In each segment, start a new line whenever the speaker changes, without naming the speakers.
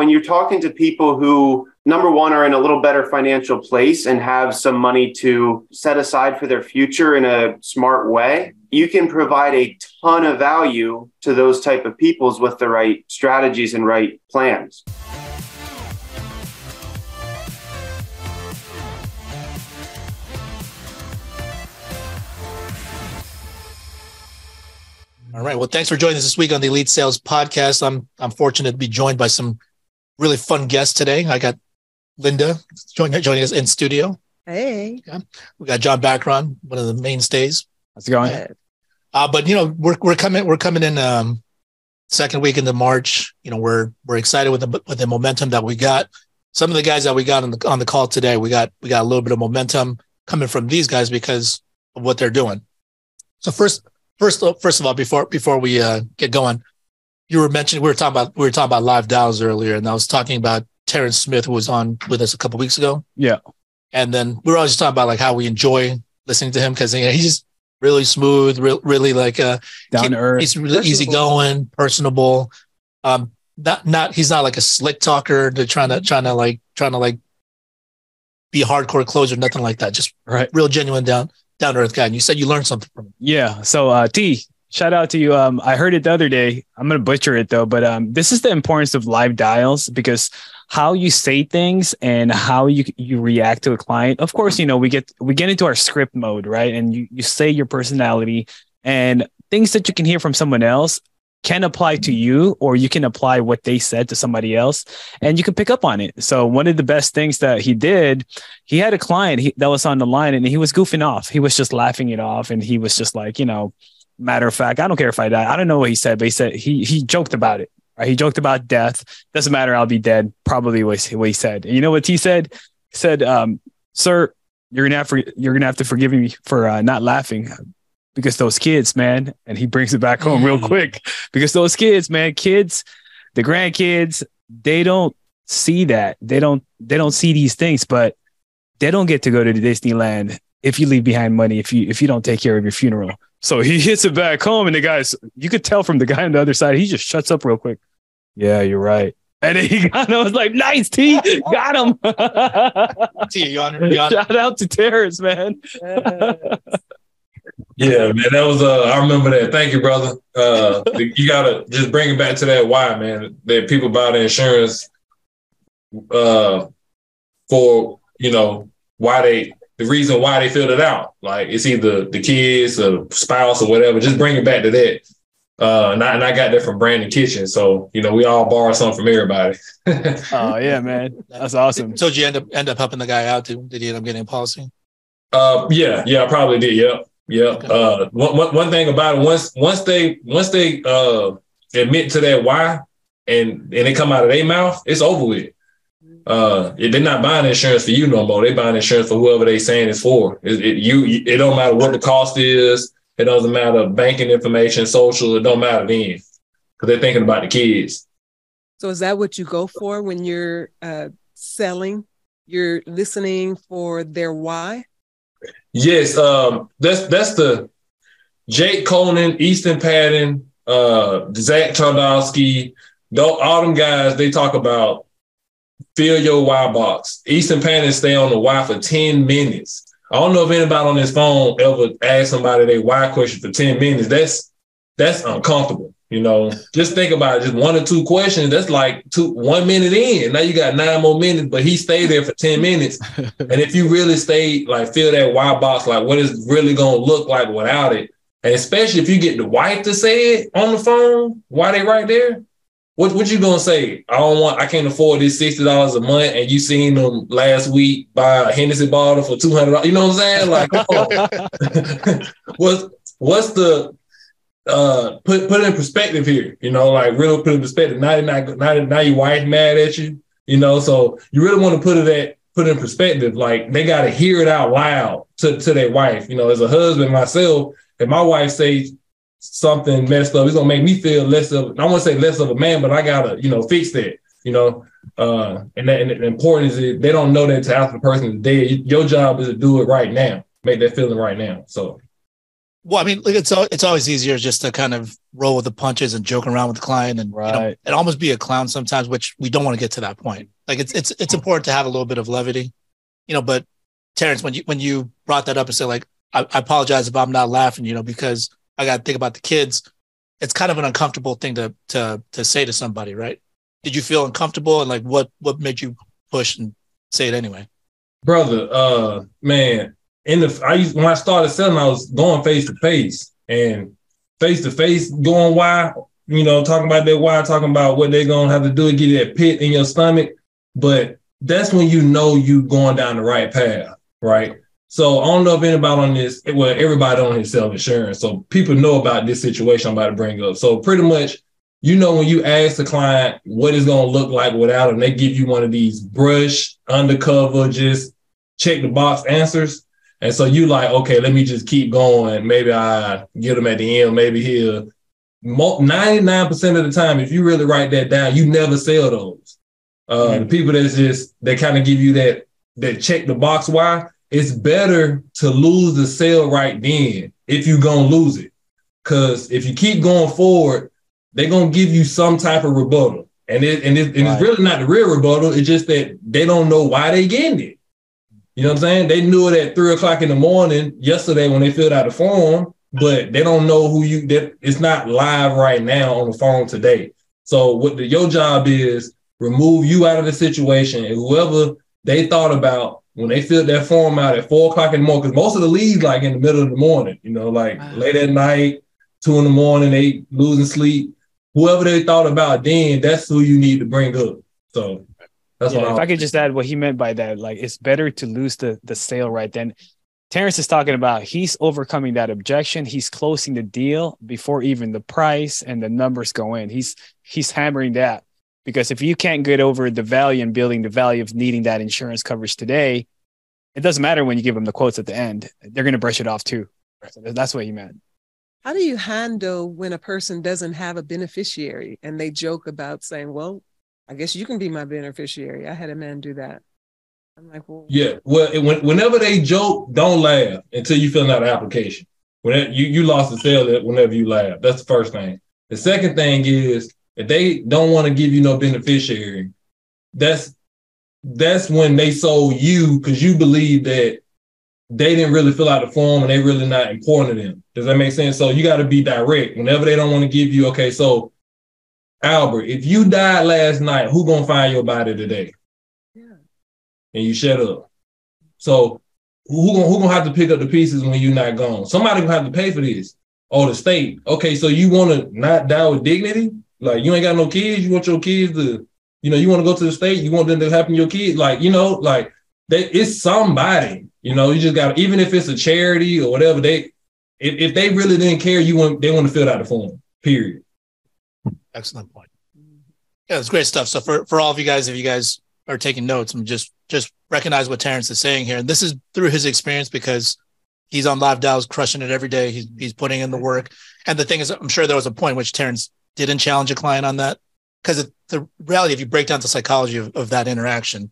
when you're talking to people who, number one, are in a little better financial place and have some money to set aside for their future in a smart way, you can provide a ton of value to those type of peoples with the right strategies and right plans.
All right. Well, thanks for joining us this week on the Elite Sales Podcast. I'm I'm fortunate to be joined by some really fun guest today. I got Linda joining, joining us in studio.
Hey.
Yeah. We got John Bacaron, one of the mainstays.
How's it going?
Uh, but you know, we're we're coming we're coming in um second week into March. You know, we're we're excited with the with the momentum that we got. Some of the guys that we got on the on the call today, we got we got a little bit of momentum coming from these guys because of what they're doing. So first first first of all, before before we uh, get going, you were mentioning we were talking about we were talking about live dials earlier, and I was talking about Terrence Smith, who was on with us a couple weeks ago.
Yeah,
and then we were always talking about like how we enjoy listening to him because you know, he's really smooth, re- really like uh
down to earth.
He's really easygoing, personable. Um, not not he's not like a slick talker. To trying to trying to like trying to like be hardcore closer, nothing like that. Just
right,
real genuine down down to earth guy. And you said you learned something from him.
Yeah. So uh, T, shout out to you. Um, I heard it the other day. I'm gonna butcher it though, but um, this is the importance of live dials because how you say things and how you you react to a client. Of course, you know we get we get into our script mode, right? And you you say your personality and things that you can hear from someone else can apply to you or you can apply what they said to somebody else and you can pick up on it. So one of the best things that he did, he had a client he, that was on the line and he was goofing off. He was just laughing it off and he was just like, you know, matter of fact, I don't care if I die. I don't know what he said, but he said he he joked about it. Right? He joked about death. Doesn't matter, I'll be dead. Probably was what he said. And you know what he said? He said, um, "Sir, you're gonna have for, you're gonna have to forgive me for uh, not laughing because those kids, man, and he brings it back home real quick because those kids, man, kids, the grandkids, they don't see that. They don't they don't see these things, but they don't get to go to the Disneyland if you leave behind money if you if you don't take care of your funeral. So he hits it back home, and the guys, you could tell from the guy on the other side, he just shuts up real quick. Yeah, you're right. And then he got, I was like, nice, T, got him.
T, you on, you on.
Shout out to Terrence, man.
Yeah, man, that was uh I remember that. Thank you, brother. Uh you gotta just bring it back to that why, man. That people buy the insurance uh for, you know, why they the reason why they filled it out. Like it's either the kids or spouse or whatever. Just bring it back to that. Uh and I, and I got that from Brandon Kitchen. So, you know, we all borrow something from everybody.
oh yeah, man. That's awesome.
So did you end up end up helping the guy out too? Did he end up getting a policy?
Uh yeah, yeah, I probably did. Yep. Yeah. Uh, one, one, one thing about it, once once they once they uh, admit to that why and and they come out of their mouth, it's over with. Uh, they're not buying insurance for you no more. They buying insurance for whoever they saying it's for. It, it, you, it don't matter what the cost is. It doesn't matter banking information, social. It don't matter then because they're thinking about the kids.
So is that what you go for when you're uh, selling? You're listening for their why.
Yes, um, that's that's the Jake Conan, Easton Patton, uh, Zach Tardowski, all them guys. They talk about fill your Y box. Easton Patton stay on the Y for ten minutes. I don't know if anybody on this phone ever asked somebody their why question for ten minutes. That's that's uncomfortable. You know, just think about it. Just one or two questions. That's like two one minute in. Now you got nine more minutes, but he stayed there for 10 minutes. and if you really stay like fill that why box, like what is really gonna look like without it? And especially if you get the wife to say it on the phone, why they right there? What what you gonna say? I don't want I can't afford this $60 a month and you seen them last week buy a Hennessy bottle for $200. You know what I'm saying? Like what's what's the uh put put it in perspective here, you know, like real put in perspective. Now not now, now your wife mad at you, you know, so you really want to put it at put it in perspective. Like they gotta hear it out loud to, to their wife. You know, as a husband myself, if my wife says something messed up, it's gonna make me feel less of I want to say less of a man, but I gotta, you know, fix that, you know. Uh and, that, and the important is that they don't know that to after the person is dead. Your job is to do it right now, make that feeling right now. So
Well, I mean, it's it's always easier just to kind of roll with the punches and joke around with the client, and you know, and almost be a clown sometimes, which we don't want to get to that point. Like it's it's it's important to have a little bit of levity, you know. But Terrence, when you when you brought that up and said like, I, I apologize if I'm not laughing, you know, because I got to think about the kids. It's kind of an uncomfortable thing to to to say to somebody, right? Did you feel uncomfortable, and like what what made you push and say it anyway?
brother, uh, man, in the I used when I started selling, I was going face to face and face to face going why, you know, talking about that why, talking about what they're gonna have to do to get that pit in your stomach. But that's when you know you going down the right path, right? So I don't know if anybody on this, well, everybody on his self insurance. So people know about this situation I'm about to bring up. So pretty much, you know, when you ask the client what it's gonna look like without them, they give you one of these brush undercover, just check the box answers. And so you like, okay, let me just keep going. Maybe I get them at the end. Maybe he'll. Ninety-nine percent of the time, if you really write that down, you never sell those. Uh, The people that's just they kind of give you that that check the box. Why? It's better to lose the sale right then if you're gonna lose it, because if you keep going forward, they're gonna give you some type of rebuttal, and it and, it, and
Right.
it's really not the real rebuttal. It's just that they don't know why they getting it. You know what I'm saying? They knew it at three o'clock in the morning yesterday when they filled out the form, but they don't know who you that it's not live right now on the phone today. So what the, your job is remove you out of the situation and whoever they thought about when they filled that form out at four o'clock in the morning, because most of the leads like in the middle of the morning, you know, like
Wow.
late at night, two in the morning, they losing sleep. Whoever they thought about then, that's who you need to bring up. So that's
yeah,
what
if I
I
could just add what he meant by that, like it's better to lose the the sale right then. Terrence is talking about he's overcoming that objection. He's closing the deal before even the price and the numbers go in. He's he's hammering that because if you can't get over the value and building the value of needing that insurance coverage today, it doesn't matter when you give them the quotes at the end. They're going to brush it off too. So that's what he meant.
How do you handle when a person doesn't have a beneficiary and they joke about saying, well, I guess you can be my beneficiary. I had a man do that. I'm like, well,
Yeah. Well, it, when, whenever they joke, don't laugh until you fill out an application. When you you lost the sale whenever you laugh. That's the first thing. The second thing is if they don't want to give you no beneficiary, that's that's when they sold you because you believe that they didn't really fill out the form and they really not important to them. Does that make sense? So you got to be direct. Whenever they don't want to give you, okay, so Albert, if you died last night, who gonna find your body today?
yeah.
and you shut up. So who gonna, who gonna have to pick up the pieces when you're not gone? Somebody gonna have to pay for this. Or the state. Okay, so you want to not die with dignity? Like you ain't got no kids. You want your kids to, you know, you want to go to the state. You want them to happen your kids. Like you know, like they, it's somebody. You know, you just got even if it's a charity or whatever. They if, if they really didn't care, you want they want to fill out the form. Period.
Excellent point. Yeah, it's great stuff. So for, for all of you guys, if you guys are taking notes, I'm just just recognize what Terrence is saying here. And this is through his experience because he's on live dials, crushing it every day. He's he's putting in the work. And the thing is, I'm sure there was a point which Terrence didn't challenge a client on that. Because the reality, if you break down the psychology of, of that interaction,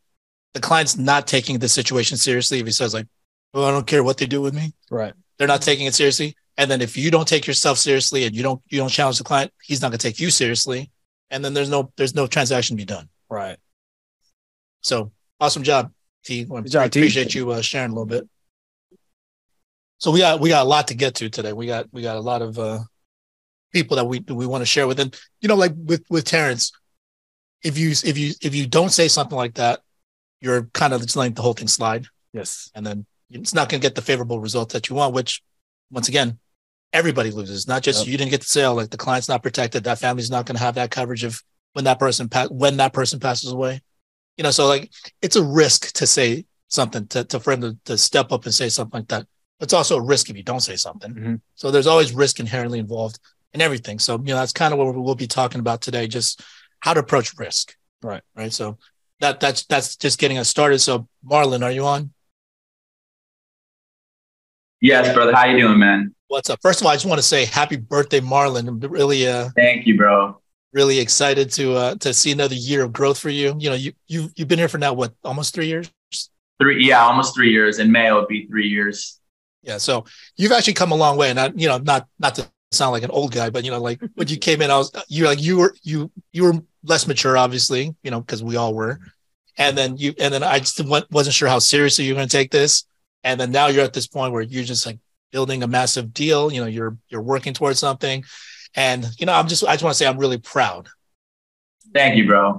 the client's not taking the situation seriously. If he says like, "Well, I don't care what they do with me,"
Right.
they're not taking it seriously. And then if you don't take yourself seriously and you don't you don't challenge the client, he's not going to take you seriously. And then there's no there's no transaction to be done.
Right.
So awesome job, T.
Good job, T.
Appreciate you uh, sharing a little bit. So we got we got a lot to get to today. We got we got a lot of uh, people that we we want to share with. And you know, like with with Terrence, if you if you if you don't say something like that, you're kind of just letting the whole thing slide,
Yes.
and then it's not going to get the favorable result that you want. Which, once again, everybody loses. Not just
Yep.
you didn't get the sale. Like the client's not protected. That family's not going to have that coverage of when that person pa- when that person passes away. You know, so like it's a risk to say something to to for him to, to step up and say something like that. It's also a risk if you don't say something.
Mhm.
So there's always risk inherently involved in everything. So you know that's kind of what we'll be talking about today. Just how to approach risk.
Right.
Right. So that that's that's just getting us started. So Marlon, are you on?
Yes, brother. How you doing, man?
What's up? First of all, I just want to say happy birthday, Marlon. I'm really uh
Thank you, bro.
really excited to uh to see another year of growth for you. You know, you you you've been here for now what almost three years.
Three, yeah, almost three years. In May, it'll be three years.
Yeah. So you've actually come a long way, and I, you know, not not to sound like an old guy, but you know, like when you came in, I was you like you were you you were less mature, obviously, you know, because we all were, and then you and then I just wasn't sure how seriously you're going to take this, and then now you're at this point where you're just like building a massive deal. You know, you're you're working towards something, and you know, I'm just I just want to say I'm really proud.
Thank you, bro.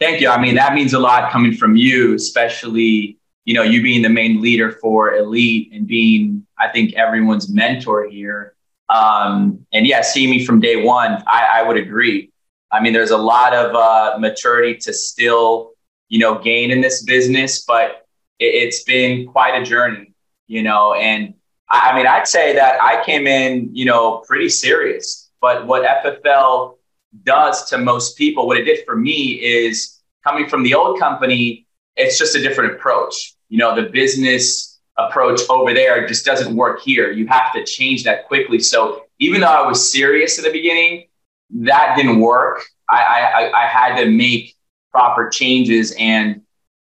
Thank you. I mean, that means a lot coming from you, especially you know you being the main leader for Elite and being I think everyone's mentor here. Um, and yeah, seeing me from day one, I, I would agree. I mean, there's a lot of uh, maturity to still, you know, gain in this business, but it, has been quite a journey, you know. And I, I mean, I'd say that I came in, you know, pretty serious. But what FFL does to most people, what it did for me is coming from the old company, it's just a different approach. You know, the business approach over there just doesn't work here. You have to change that quickly. So even though I was serious at the beginning, that didn't work. I, I, I had to make proper changes and,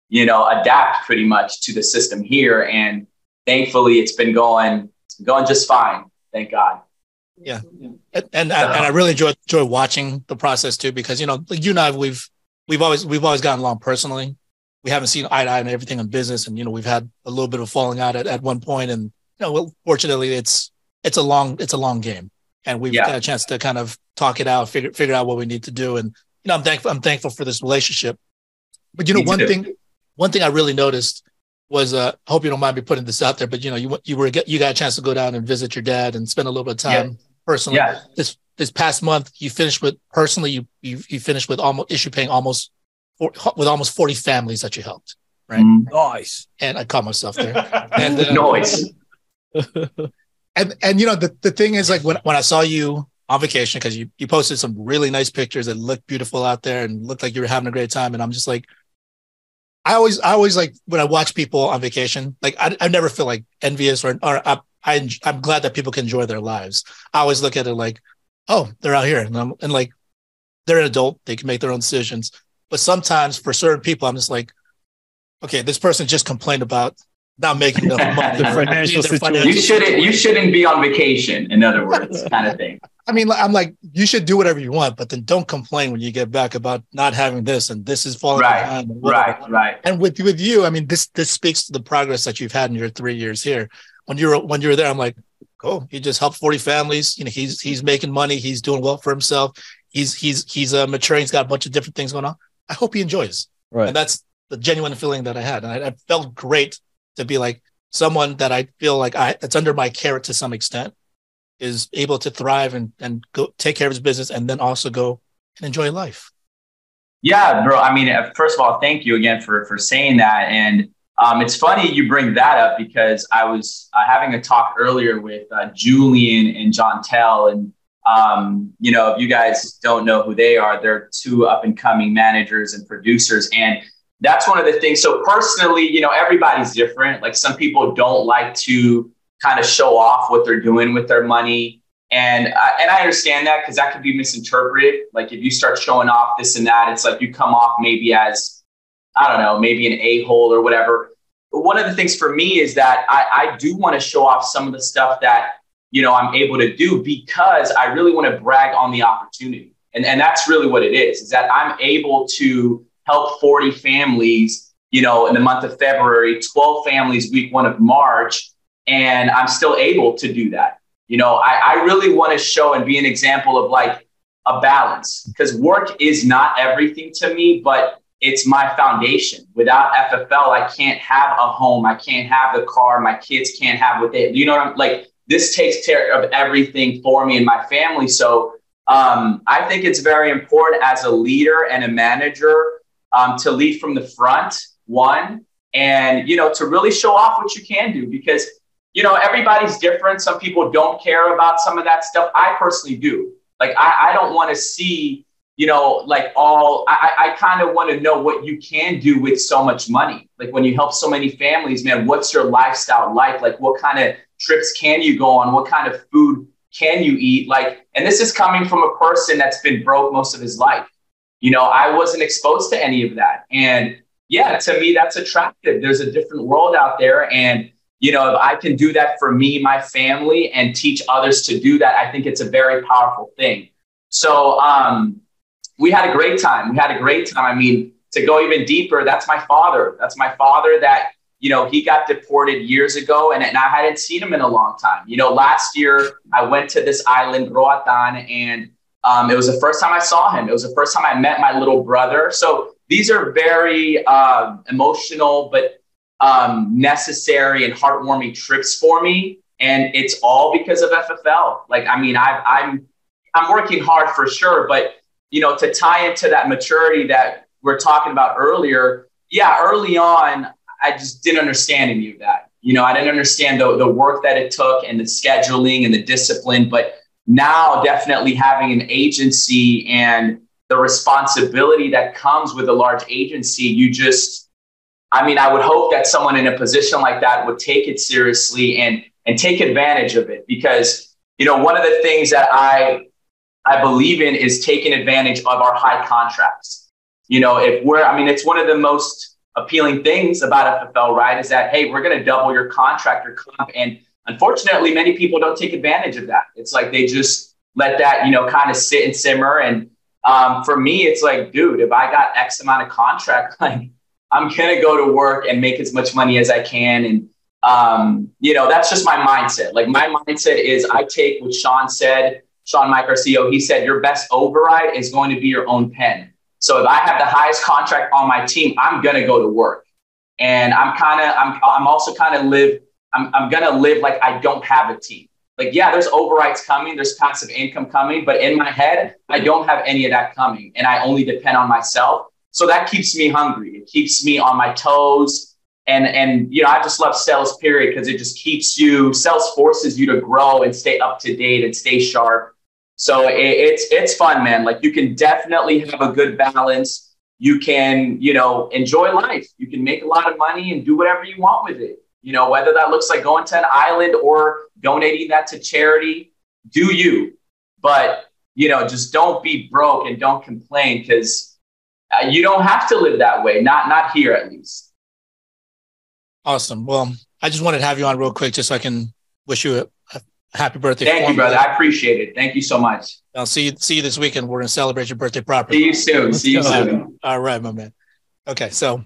you know, adapt pretty much to the system here. And thankfully it's been going, it's been going just fine. Thank God.
Yeah. And, and, I, and I really enjoy, enjoy watching the process too, because, you know, like you and I, we've, we've always, we've always gotten along personally we haven't seen eye to eye on everything in business. And, you know, we've had a little bit of falling out at, at one point and, you know, well, fortunately it's, it's a long, it's a long game and we've yeah. got a chance to kind of talk it out, figure, figure out what we need to do. And, you know, I'm thankful, I'm thankful for this relationship, but you know, Me one too. thing, one thing I really noticed was, uh, I hope you don't mind me putting this out there, but you know, you, you were, you got a chance to go down and visit your dad and spend a little bit of time yeah. personally. Yeah. This, this past month, you finished with personally, you, you, you finished with almost issue paying almost with almost 40 families that you helped, right? Mm.
Nice.
And I caught myself there. And uh,
nice.
and and you know the, the thing is like when, when I saw you on vacation because you you posted some really nice pictures that looked beautiful out there and looked like you were having a great time and I'm just like I always I always like when I watch people on vacation like I, I never feel like envious or or I, I I'm glad that people can enjoy their lives. I always look at it like oh they're out here and, I'm, and like they're an adult they can make their own decisions but sometimes for certain people, I'm just like, okay, this person just complained about not making enough money.
the financial situation. You shouldn't. You shouldn't be on vacation. In other words, kind of thing.
I mean, I'm like, you should do whatever you want, but then don't complain when you get back about not having this and this is falling
right, behind. right, right.
And with with you, I mean, this this speaks to the progress that you've had in your three years here. When you're when you're there, I'm like, cool. He just helped 40 families. You know, he's he's making money. He's doing well for himself. He's he's he's uh, maturing. He's got a bunch of different things going on. I hope he enjoys. Right. And that's the genuine feeling that I had. And I, I felt great to be like someone that I feel like I it's under my care to some extent is able to thrive and, and go take care of his business and then also go and enjoy life.
Yeah, bro. I mean, uh, first of all, thank you again for for saying that. And um, it's funny you bring that up because I was uh, having a talk earlier with uh, Julian and John Tell, and um, you know, if you guys don't know who they are, they're two up and coming managers and producers. And that's one of the things. So personally, you know, everybody's different. Like some people don't like to kind of show off what they're doing with their money. And I, and I understand that because that could be misinterpreted. Like if you start showing off this and that, it's like you come off maybe as, I don't know, maybe an a hole or whatever. But one of the things for me is that I, I do want to show off some of the stuff that you know, I'm able to do because I really want to brag on the opportunity. And, and that's really what it is, is that I'm able to help 40 families, you know, in the month of February, 12 families week one of March, and I'm still able to do that. You know, I, I really want to show and be an example of like a balance because work is not everything to me, but it's my foundation. Without FFL, I can't have a home. I can't have the car. My kids can't have what they, you know what I'm like? This takes care of everything for me and my family. So um, I think it's very important as a leader and a manager um, to lead from the front, one, and you know to really show off what you can do because you know everybody's different. Some people don't care about some of that stuff. I personally do. Like I, I don't want to see you know, like all, I, I kind of want to know what you can do with so much money. Like when you help so many families, man, what's your lifestyle like? Like what kind of trips can you go on? What kind of food can you eat? Like, and this is coming from a person that's been broke most of his life. You know, I wasn't exposed to any of that. And yeah, to me, that's attractive. There's a different world out there. And, you know, if I can do that for me, my family, and teach others to do that, I think it's a very powerful thing. So um, we had a great time. We had a great time. I mean, to go even deeper, that's my father. That's my father that, you know, he got deported years ago and, and I hadn't seen him in a long time. You know, last year I went to this island, Roatan, and um, it was the first time I saw him. It was the first time I met my little brother. So these are very uh, emotional, but um, necessary and heartwarming trips for me. And it's all because of FFL. Like, I mean, I, I'm, I'm working hard for sure, but you know, to tie into that maturity that we're talking about earlier, yeah, early on, I just didn't understand any of that. You know, I didn't understand the, the work that it took and the scheduling and the discipline. But now, definitely having an agency and the responsibility that comes with a large agency, you just, I mean, I would hope that someone in a position like that would take it seriously and and take advantage of it because you know one of the things that I I believe in is taking advantage of our high contracts. You know, if we're I mean, it's one of the most appealing things about FFL, right? Is that hey, we're going to double your contractor comp, and unfortunately, many people don't take advantage of that. It's like they just let that you know kind of sit and simmer. And um, for me, it's like, dude, if I got X amount of contract, like I'm gonna go to work and make as much money as I can. And um, you know, that's just my mindset. Like my mindset is I take what Sean said, Shawn Meaike, our CEO, he said your best override is going to be your own pen. So if I have the highest contract on my team, I'm gonna go to work. And I'm kind of, I'm, I'm also kind of live, I'm, I'm gonna live like I don't have a team. Like, yeah, there's overrides coming, there's passive income coming, but in my head, I don't have any of that coming. And I only depend on myself. So that keeps me hungry. It keeps me on my toes. And, and you know, I just love sales, period, because it just keeps you, sales forces you to grow and stay up to date and stay sharp. So it, it's it's fun, man. Like you can definitely have a good balance. You can, you know, enjoy life. You can make a lot of money and do whatever you want with it. You know, whether that looks like going to an island or donating that to charity, do you. But, you know, just don't be broke and don't complain because uh, you don't have to live that way. Not not here at least.
Awesome. Well, I just wanted to have you on real quick just so I can wish you happy birthday.
Thank you, brother. I appreciate it. Thank you so much.
I'll see you see you this weekend. We're gonna celebrate your birthday properly.
See you soon. See you soon.
All right, my man. Okay, so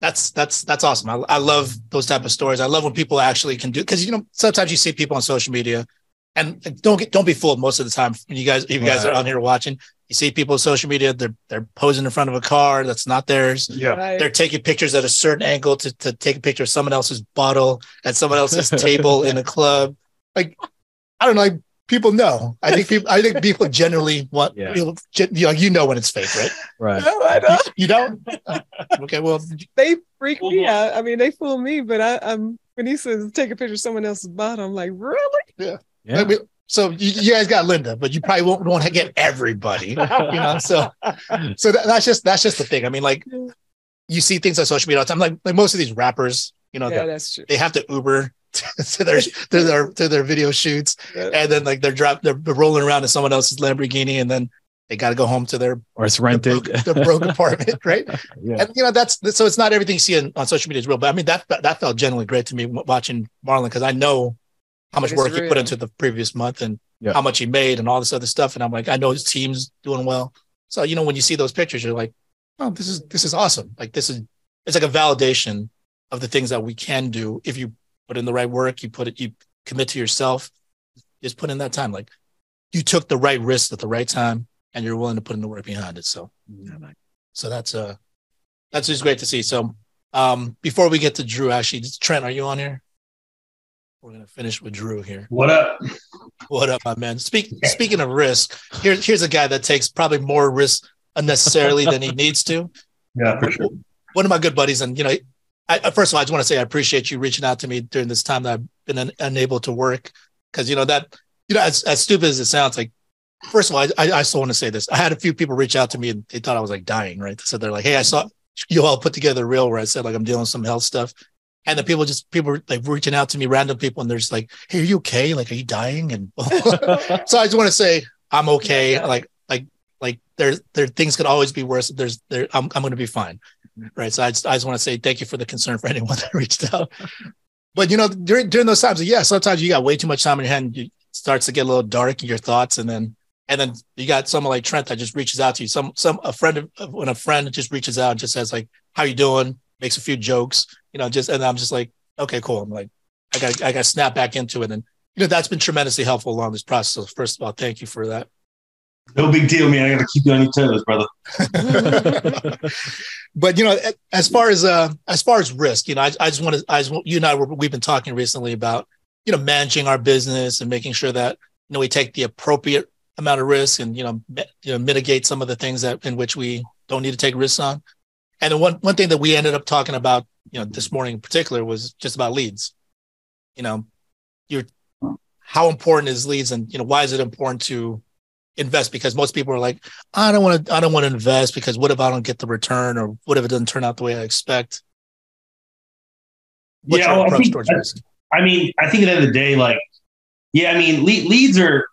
that's that's that's awesome. I, I love those type of stories. I love when people actually can do because you know sometimes you see people on social media and don't get don't be fooled most of the time when you guys if you guys right. are on here watching you see people on social media they're they're posing in front of a car that's not theirs
yeah
right. they're taking pictures at a certain angle to, to take a picture of someone else's bottle at someone else's table in a club like i don't know like people know i think people i think people generally want yeah. you, know, you know when it's fake right
right
no, I don't.
you don't uh, okay well
they freak me out i mean they fool me but i i'm when he says take a picture of someone else's bottle i'm like really
yeah yeah. so you, you, guys got Linda, but you probably won't want to get everybody. You know, so so that, that's just that's just the thing. I mean, like you see things on social media all the time. Like like most of these rappers, you know,
yeah, that's true.
they have to Uber to their to their to their video shoots, yeah. and then like they're drop they're rolling around in someone else's Lamborghini, and then they got to go home to their
or it's rented
the broke, the broke apartment, right? Yeah. And you know that's so it's not everything you see on, on social media is real, but I mean that that felt genuinely great to me watching Marlon because I know how much work he put into the previous month and yeah. how much he made and all this other stuff. And I'm like, I know his team's doing well. So, you know, when you see those pictures, you're like, oh, this is this is awesome. Like this is it's like a validation of the things that we can do if you put in the right work, you put it, you commit to yourself, just put in that time. Like you took the right risks at the right time and you're willing to put in the work behind it. So so that's uh that's just great to see. So um before we get to Drew, actually, Trent, are you on here? We're gonna finish with Drew here.
What up?
What up, my man? Speak, speaking of risk, here, here's a guy that takes probably more risk unnecessarily than he needs to.
Yeah, for sure.
One of my good buddies, and you know, I, first of all, I just want to say I appreciate you reaching out to me during this time that I've been un, unable to work because you know that you know as, as stupid as it sounds, like first of all, I, I still want to say this. I had a few people reach out to me and they thought I was like dying, right? So they're like, "Hey, I saw you all put together a reel where I said like I'm dealing with some health stuff." and the people just people like reaching out to me, random people, and they're just like, "Hey, are you okay? Like, are you dying?" And so I just want to say I'm okay. Like, like, like there, there things could always be worse. There's, there, I'm, I'm going to be fine, right? So I just, I just want to say thank you for the concern for anyone that reached out. but you know, during during those times, yeah, sometimes you got way too much time in your hand. It starts to get a little dark in your thoughts, and then and then you got someone like Trent that just reaches out to you. Some some a friend of, when a friend just reaches out and just says like, "How you doing?" Makes a few jokes, you know, just and I'm just like, okay, cool. I'm like, I got I got snap back into it, and you know that's been tremendously helpful along this process. So first of all, thank you for that.
No big deal, man. I got to keep you on your toes, brother.
but you know, as far as uh, as far as risk, you know, I, I just want to, I just, you and I, were, we've been talking recently about you know managing our business and making sure that you know we take the appropriate amount of risk and you know you know mitigate some of the things that in which we don't need to take risks on. And the one one thing that we ended up talking about, you know, this morning in particular was just about leads. You know, you're how important is leads and you know why is it important to invest because most people are like i don't want to i don't want to invest because what if i don't get the return or what if it doesn't turn out the way i expect?
What's yeah I, think, I, I, mean i think at the end of the day like yeah i mean lead, leads are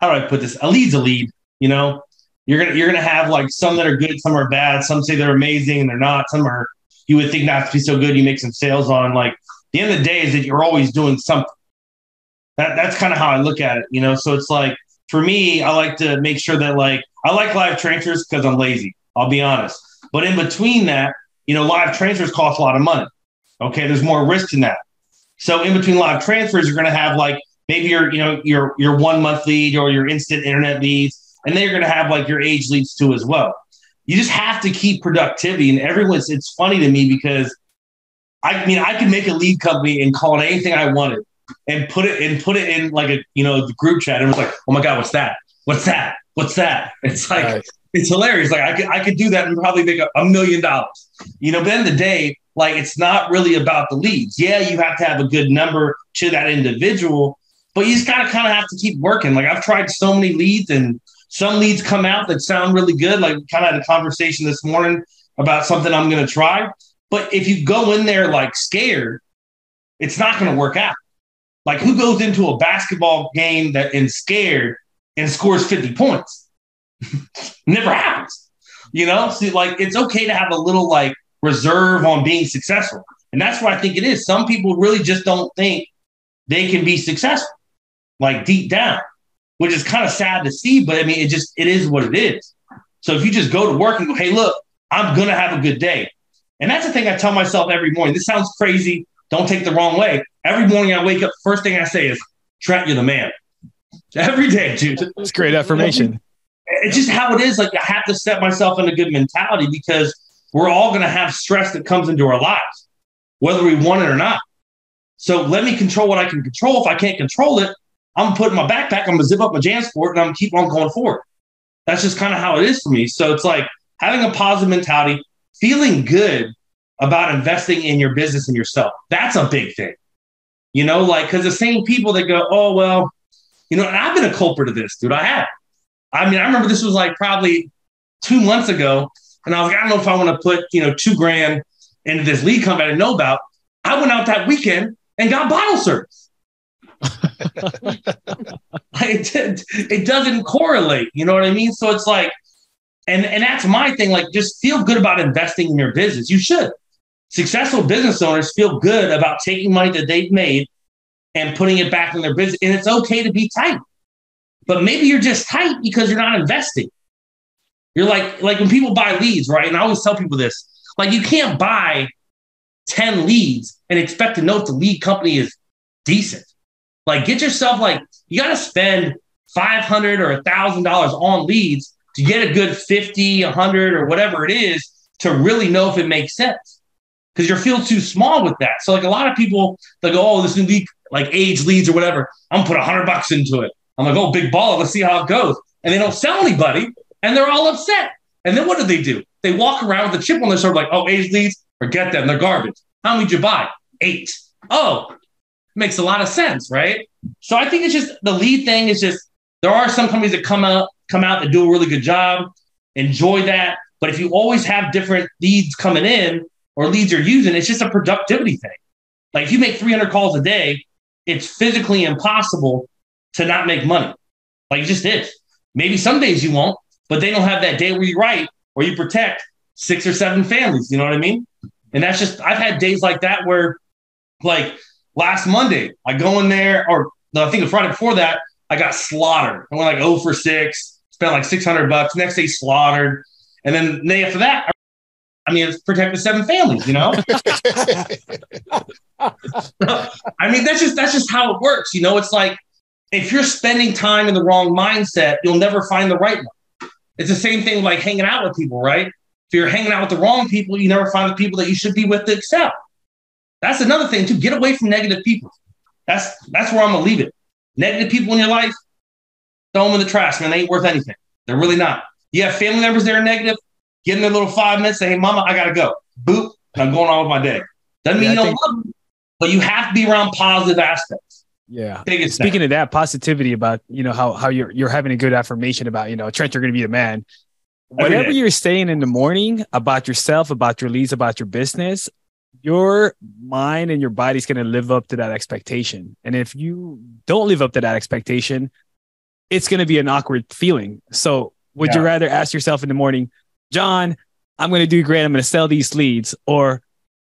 how do i put this? A lead's a lead you know? You're gonna you're gonna have like some that are good some are bad some say they're amazing and they're not some are you would think not to be so good you make some sales on like the end of the day is that you're always doing something. That, that's kind of how i look at it you know? So it's like for me, I like to make sure that like I like live transfers because I'm lazy. I'll be honest. But in between that, you know, live transfers cost a lot of money. Okay, there's more risk in that. So in between live transfers, you're going to have like maybe your you know your your one month lead or your instant internet leads, and then you're going to have like your age leads too as well. You just have to keep productivity, and everyone's. It's funny to me because I mean I could make a lead company and call it anything I wanted and put it and put it in like a you know the group chat and it was like, oh my god, what's that? What's that? What's that? It's like right. it's hilarious. Like I could I could do that and probably make a, a million dollars. You know, but in the day, like it's not really about the leads. Yeah, you have to have a good number to that individual, but you just gotta kind of have to keep working. Like I've tried so many leads and some leads come out that sound really good. Like kind of had a conversation this morning about something I'm gonna try. But if you go in there like scared, it's not gonna work out. Like who goes into a basketball game that is scared and scores 50 points? Never happens. You know, see, like it's okay to have a little like reserve on being successful. And that's what I think it is. Some people really just don't think they can be successful, like deep down, which is kind of sad to see, but I mean, it just it is what it is. So if you just go to work and go, hey, look, I'm gonna have a good day. And that's the thing I tell myself every morning. This sounds crazy. Don't take the wrong way. Every morning I wake up, first thing I say is, Trent, you're the man. Every day, dude.
It's great affirmation.
It's just how it is. Like I have to set myself in a good mentality because we're all going to have stress that comes into our lives, whether we want it or not. So let me control what I can control. If I can't control it, I'm putting my backpack, I'm gonna zip up my JanSport and I'm gonna keep on going forward. That's just kind of how it is for me. So it's like having a positive mentality, feeling good about investing in your business and yourself. That's a big thing. You know, like, because the same people that go, oh, well, you know, and I've been a culprit of this, dude. I have. I mean, I remember this was like probably two months ago, and I was like, I don't know if I want to put, you know, two grand into this lead company I didn't know about. I went out that weekend and got bottle service. it, it doesn't correlate, you know what I mean? So it's like, and and that's my thing. Like, just feel good about investing in your business. You should. Successful business owners feel good about taking money that they've made and putting it back in their business. And it's okay to be tight. But maybe you're just tight because you're not investing. You're like, like when people buy leads, right? And I always tell people this like, you can't buy 10 leads and expect to know if the lead company is decent. Like, get yourself like, you got to spend 500 or $1,000 on leads to get a good 50, 100, or whatever it is to really know if it makes sense because you're feel too small with that. So like a lot of people, they go, oh, this new league, like age leads or whatever. I'm gonna put a hundred bucks into it. I'm like, oh, big ball. Let's see how it goes. And they don't sell anybody, and they're all upset. And then what do they do? They walk around with a chip on their shoulder, like, oh, age leads, forget them. They're garbage. How many did you buy? Eight. Oh, makes a lot of sense, right? So I think it's just the lead thing is just there are some companies that come out come out that do a really good job. Enjoy that. But if you always have different leads coming in, or leads you're using. It's just a productivity thing. Like if you make 300 calls a day, it's physically impossible to not make money. Like it just is. Maybe some days you won't, but they don't have that day where you write or you protect six or seven families. You know what I mean? And that's just, I've had days like that where Like last Monday, I go in there, or no, I think the Friday before that, I got slaughtered. I went like 0 for 6, spent like 600 bucks. Next day, slaughtered. And then the day after that, I mean, it's protected seven families, you know? I mean, that's just that's just how it works. You know, it's like if you're spending time in the wrong mindset, you'll never find the right one. It's the same thing like hanging out with people, right? If you're hanging out with the wrong people, you never find the people that you should be with to excel. That's another thing too. Get away from negative people. That's that's where I'm gonna leave it. Negative people in your life, throw them in the trash, man. They ain't worth anything. They're really not. You have family members that are negative, give them their little five minutes, say, hey, mama, I gotta go. Boop, I'm going on with my day. Doesn't mean yeah, you don't think- love them, but you have to be around positive aspects.
Yeah. Speaking of that positivity about, you know, how, how you're, you're having a good affirmation about, you know, Trent, you're going to be the man. Whatever you're saying in the morning about yourself, about your leads, about your business, your mind and your body's going to live up to that expectation. And if you don't live up to that expectation, it's going to be an awkward feeling. So would yeah. you rather ask yourself in the morning, John, I'm going to do great. I'm going to sell these leads or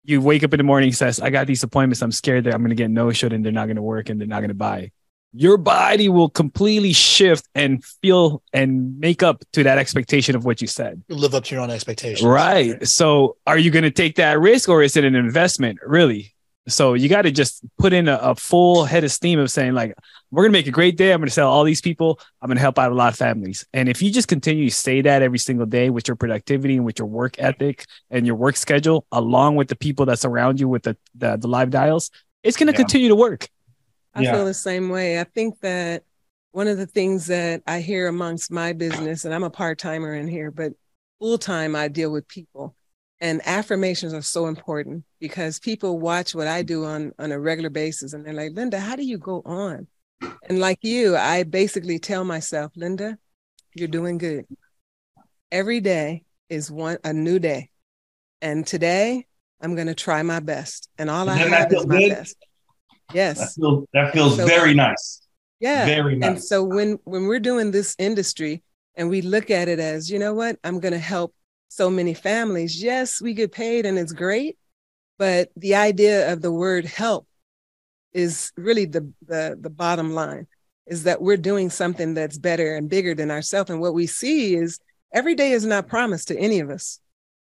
you wake up in the morning says, I got these appointments. I'm scared that I'm going to get no showed and they're not going to work and they're not going to buy. Your body will completely shift and feel and make up to that expectation of what you said.
You live up to your own expectations.
Right. So are you going to take that risk or is it an investment? Really? So you got to just put in a, a, full head of steam of saying like, we're going to make a great day. I'm going to sell all these people. I'm going to help out a lot of families. And if you just continue to say that every single day with your productivity and with your work ethic and your work schedule, along with the people that surround you with the, the, the live dials, it's going to yeah. continue to work.
I yeah. feel the same way. I think that one of the things that I hear amongst my business, and I'm a part timer in here, but full time I deal with people and affirmations are so important because people watch what I do on on a regular basis and they're like, Linda, how do you go on? And like you, I basically tell myself, Linda, you're doing good. Every day is one a new day. And today I'm going to try my best. And all I have is my good? best. Yes.
That feels, that feels so, very nice.
Yeah. Very nice. And so when when we're doing this industry and we look at it as, you know what, I'm going to help so many families, yes, we get paid and it's great, but the idea of the word help is really the the, the bottom line is that we're doing something that's better and bigger than ourselves. And what we see is every day is not promised to any of us,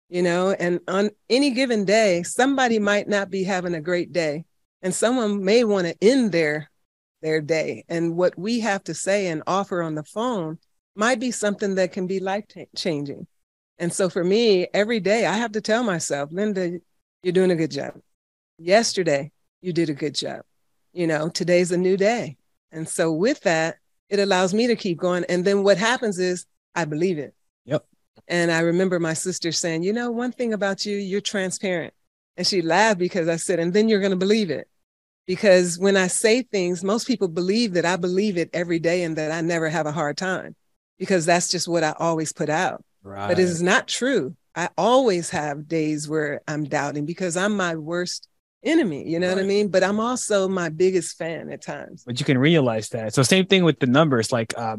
you know, and on any given day, somebody might not be having a great day and someone may want to end their their day. And what we have to say and offer on the phone might be something that can be life changing. And so for me, every day I have to tell myself, Linda, you're doing a good job. Yesterday, you did a good job. You know, today's a new day. And so with that, it allows me to keep going. And then what happens is I believe it.
Yep.
And I remember my sister saying, you know, one thing about you, you're transparent. And she laughed because I said, and then you're going to believe it. Because when I say things, most people believe that I believe it every day and that I never have a hard time because that's just what I always put out. Right. But it is not true. I always have days where I'm doubting because I'm my worst enemy. You know right. what I mean? But I'm also my biggest fan at times.
But you can realize that. So same thing with the numbers. Like uh,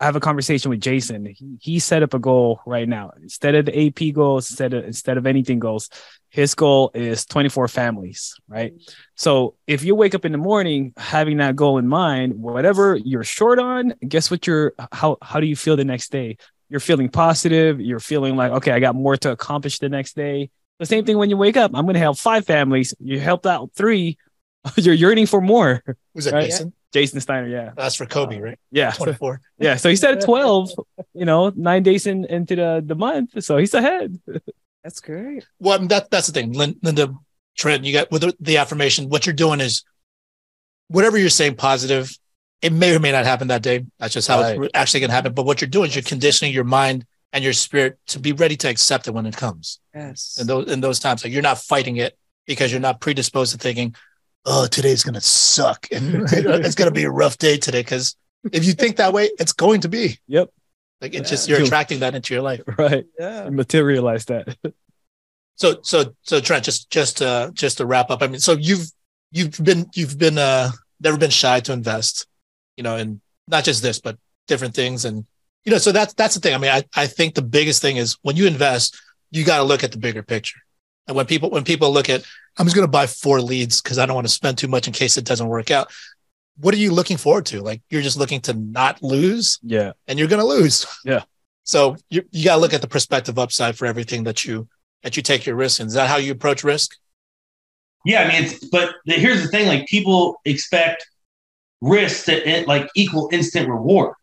I have a conversation with Jason. He, he set up a goal right now. Instead of the AP goals, instead of instead of anything goals, his goal is 24 families. Right. So if you wake up in the morning having that goal in mind, whatever you're short on, guess what? You're how how do you feel the next day? You're feeling positive. You're feeling like, okay, I got more to accomplish the next day. The same thing when you wake up. I'm going to help five families. You helped out three. You're yearning for more.
Was that right? Jason?
Jason Steiner, yeah.
That's for Kobe, uh, right?
Yeah.
24.
yeah. So he said 12, you know, nine days in, into the, the month. So he's ahead.
That's great.
Well, that, that's the thing. Linda, Trent, you got with the, the affirmation, what you're doing is whatever you're saying positive, it may or may not happen that day. That's just how right. it's actually going to happen. But what you're doing is you're conditioning your mind and your spirit to be ready to accept it when it comes.
Yes.
In those in those times, like you're not fighting it because you're not predisposed to thinking, "Oh, today's going to suck and it's going to be a rough day today." Because if you think that way, it's going to be.
Yep.
Like it's yeah. just you're attracting that into your life.
Right. Yeah. materialize that.
so so so Trent, just just uh just to wrap up. I mean, so you've you've been you've been uh never been shy to invest you know, and not just this, but different things. And, you know, so that's, that's the thing. I mean, I, I think the biggest thing is when you invest, you got to look at the bigger picture. And when people when people look at, I'm just going to buy four leads because I don't want to spend too much in case it doesn't work out. What are you looking forward to? Like you're just looking to not lose.
Yeah.
And you're going to lose.
Yeah.
So you you got to look at the perspective upside for everything that you that you take your risk in. Is that how you approach risk?
Yeah, I mean, it's, but the, here's the thing: like people expect risk to like equal instant reward.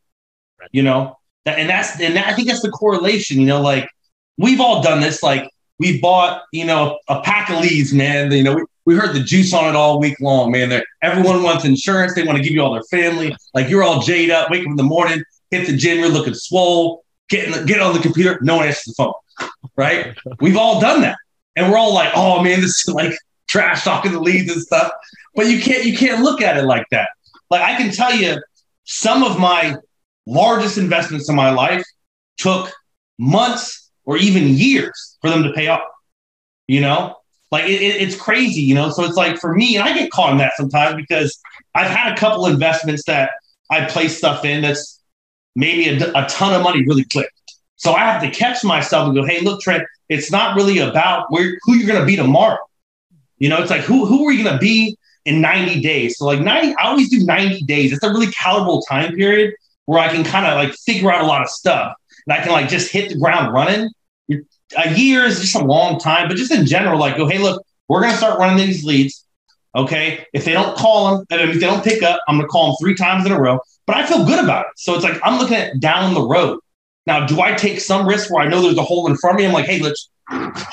You know, that, and that's and that, I think that's the correlation. You know, like we've all done this. Like we bought, you know, a pack of leads, man. You know, we, we heard the juice on it all week long, man. That everyone wants insurance. They want to give you all their family. Like you're all jaded up, wake up in the morning, hit the gym, you're looking swole, get in the, get on the computer, no one answers the phone. Right? We've all done that. And we're all like, oh man, this is like trash talking the leads and stuff. But you can't you can't look at it like that. Like I can tell you some of my largest investments in my life took months or even years for them to pay off. You know, like it, it, it's crazy, you know. So it's like for me, and I get caught in that sometimes because I've had a couple investments that I place stuff in that's maybe a, a ton of money really clicked. So I have to catch myself and go, hey, look, Trent, it's not really about where who you're going to be tomorrow. You know, it's like who who are you going to be in 90 days? So like 90, I always do 90 days. It's a really calibrable time period where I can kind of like figure out a lot of stuff and I can like just hit the ground running. A year is just a long time, but just in general, like go, hey, look, we're to start running these leads. Okay, if they don't call them, if they don't pick up, I'm to call them three times in a row. But I feel good about it. So it's like I'm looking at down the road. Now, do I take some risk where I know there's a hole in front of me? I'm like, hey, let's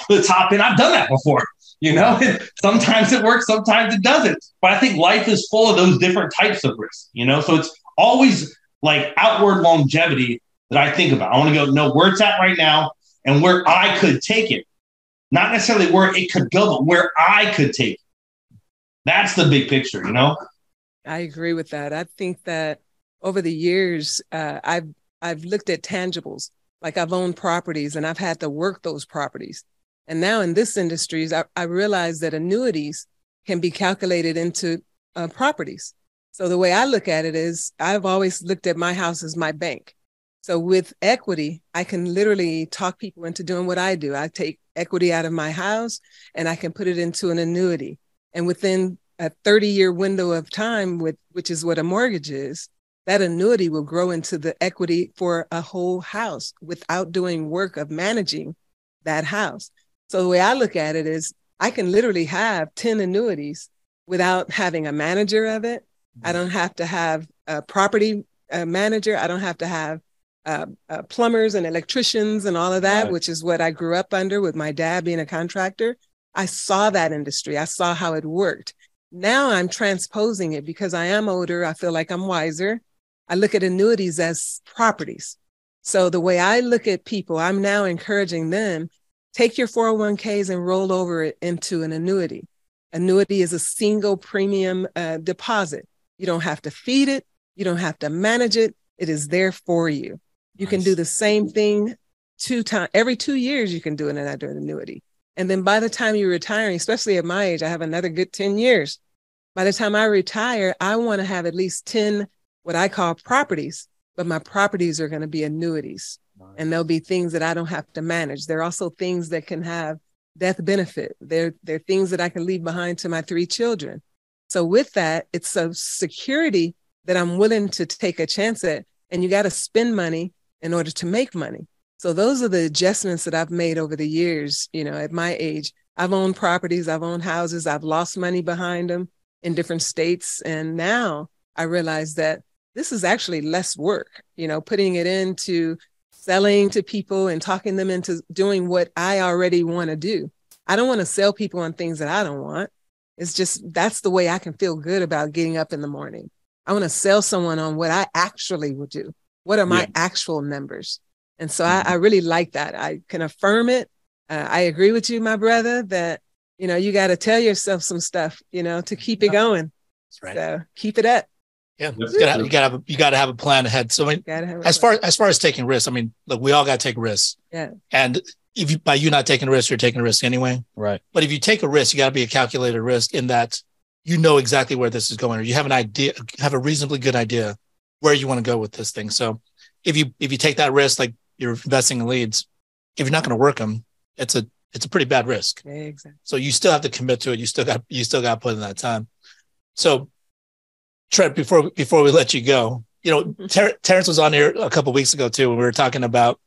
let's hop in. I've done that before. You know, sometimes it works, sometimes it doesn't. But I think life is full of those different types of risks. You know, so it's always like outward longevity that I think about. I want to go know where it's at right now and where I could take it. Not necessarily where it could go, but where I could take it. That's the big picture, you know?
I agree with that. I think that over the years, uh, I've I've looked at tangibles, like I've owned properties and I've had to work those properties. And now in this industry, I, I realize that annuities can be calculated into uh, properties. So the way I look at it is I've always looked at my house as my bank. So with equity, I can literally talk people into doing what I do. I take equity out of my house and I can put it into an annuity. And within a 30 year window of time, with, which is what a mortgage is, that annuity will grow into the equity for a whole house without doing work of managing that house. So the way I look at it is I can literally have 10 annuities without having a manager of it. I mm-hmm. don't have to have a property uh, manager. I don't have to have uh, uh, plumbers and electricians and all of that, right. which is what I grew up under with my dad being a contractor. I saw that industry. I saw how it worked. Now I'm transposing it because I am older. I feel like I'm wiser. I look at annuities as properties. So the way I look at people, I'm now encouraging them take your 401ks and roll over it into an annuity. Annuity is a single premium uh, deposit. You don't have to feed it, you don't have to manage it. It is there for you. You nice. can do the same thing two times every two years. You can do an annuity, and then by the time you're retiring, especially at my age, I have another good ten years. By the time I retire, I want to have at least ten what I call properties, but my properties are going to be annuities. And there'll be things that I don't have to manage. There are also things that can have death benefit. There, there are things that I can leave behind to my three children. So with that, it's a security that I'm willing to take a chance at. And you got to spend money in order to make money. So those are the adjustments that I've made over the years. You know, at my age, I've owned properties, I've owned houses, I've lost money behind them in different states. And now I realize that this is actually less work, you know, putting it into selling to people and talking them into doing what I already want to do. I don't want to sell people on things that I don't want. It's just that's the way I can feel good about getting up in the morning. I want to sell someone on what I actually would do. What are my yeah. actual numbers? And so mm-hmm. I, I, really like that. I can affirm it. Uh, I agree with you, my brother, that you know you got to tell yourself some stuff, you know, to keep it going. That's right. So keep it up.
Yeah, you gotta, you gotta have a, you gotta have a plan ahead. So I mean, as far as far as taking risks, I mean, look, we all gotta take risks.
Yeah.
And if you by you not taking risks, you're taking a risk anyway.
Right.
But if you take a risk, you gotta be a calculated risk in that you know exactly where this is going, or you have an idea, have a reasonably good idea where you want to go with this thing. So if you if you take that risk, like you're investing in leads, if you're not going to work them, it's a it's a pretty bad risk.
Exactly.
So you still have to commit to it. You still got you still got to put in that time. So Trent, before before we let you go, you know, Ter- Terrence was on here a couple weeks ago too, and we were talking about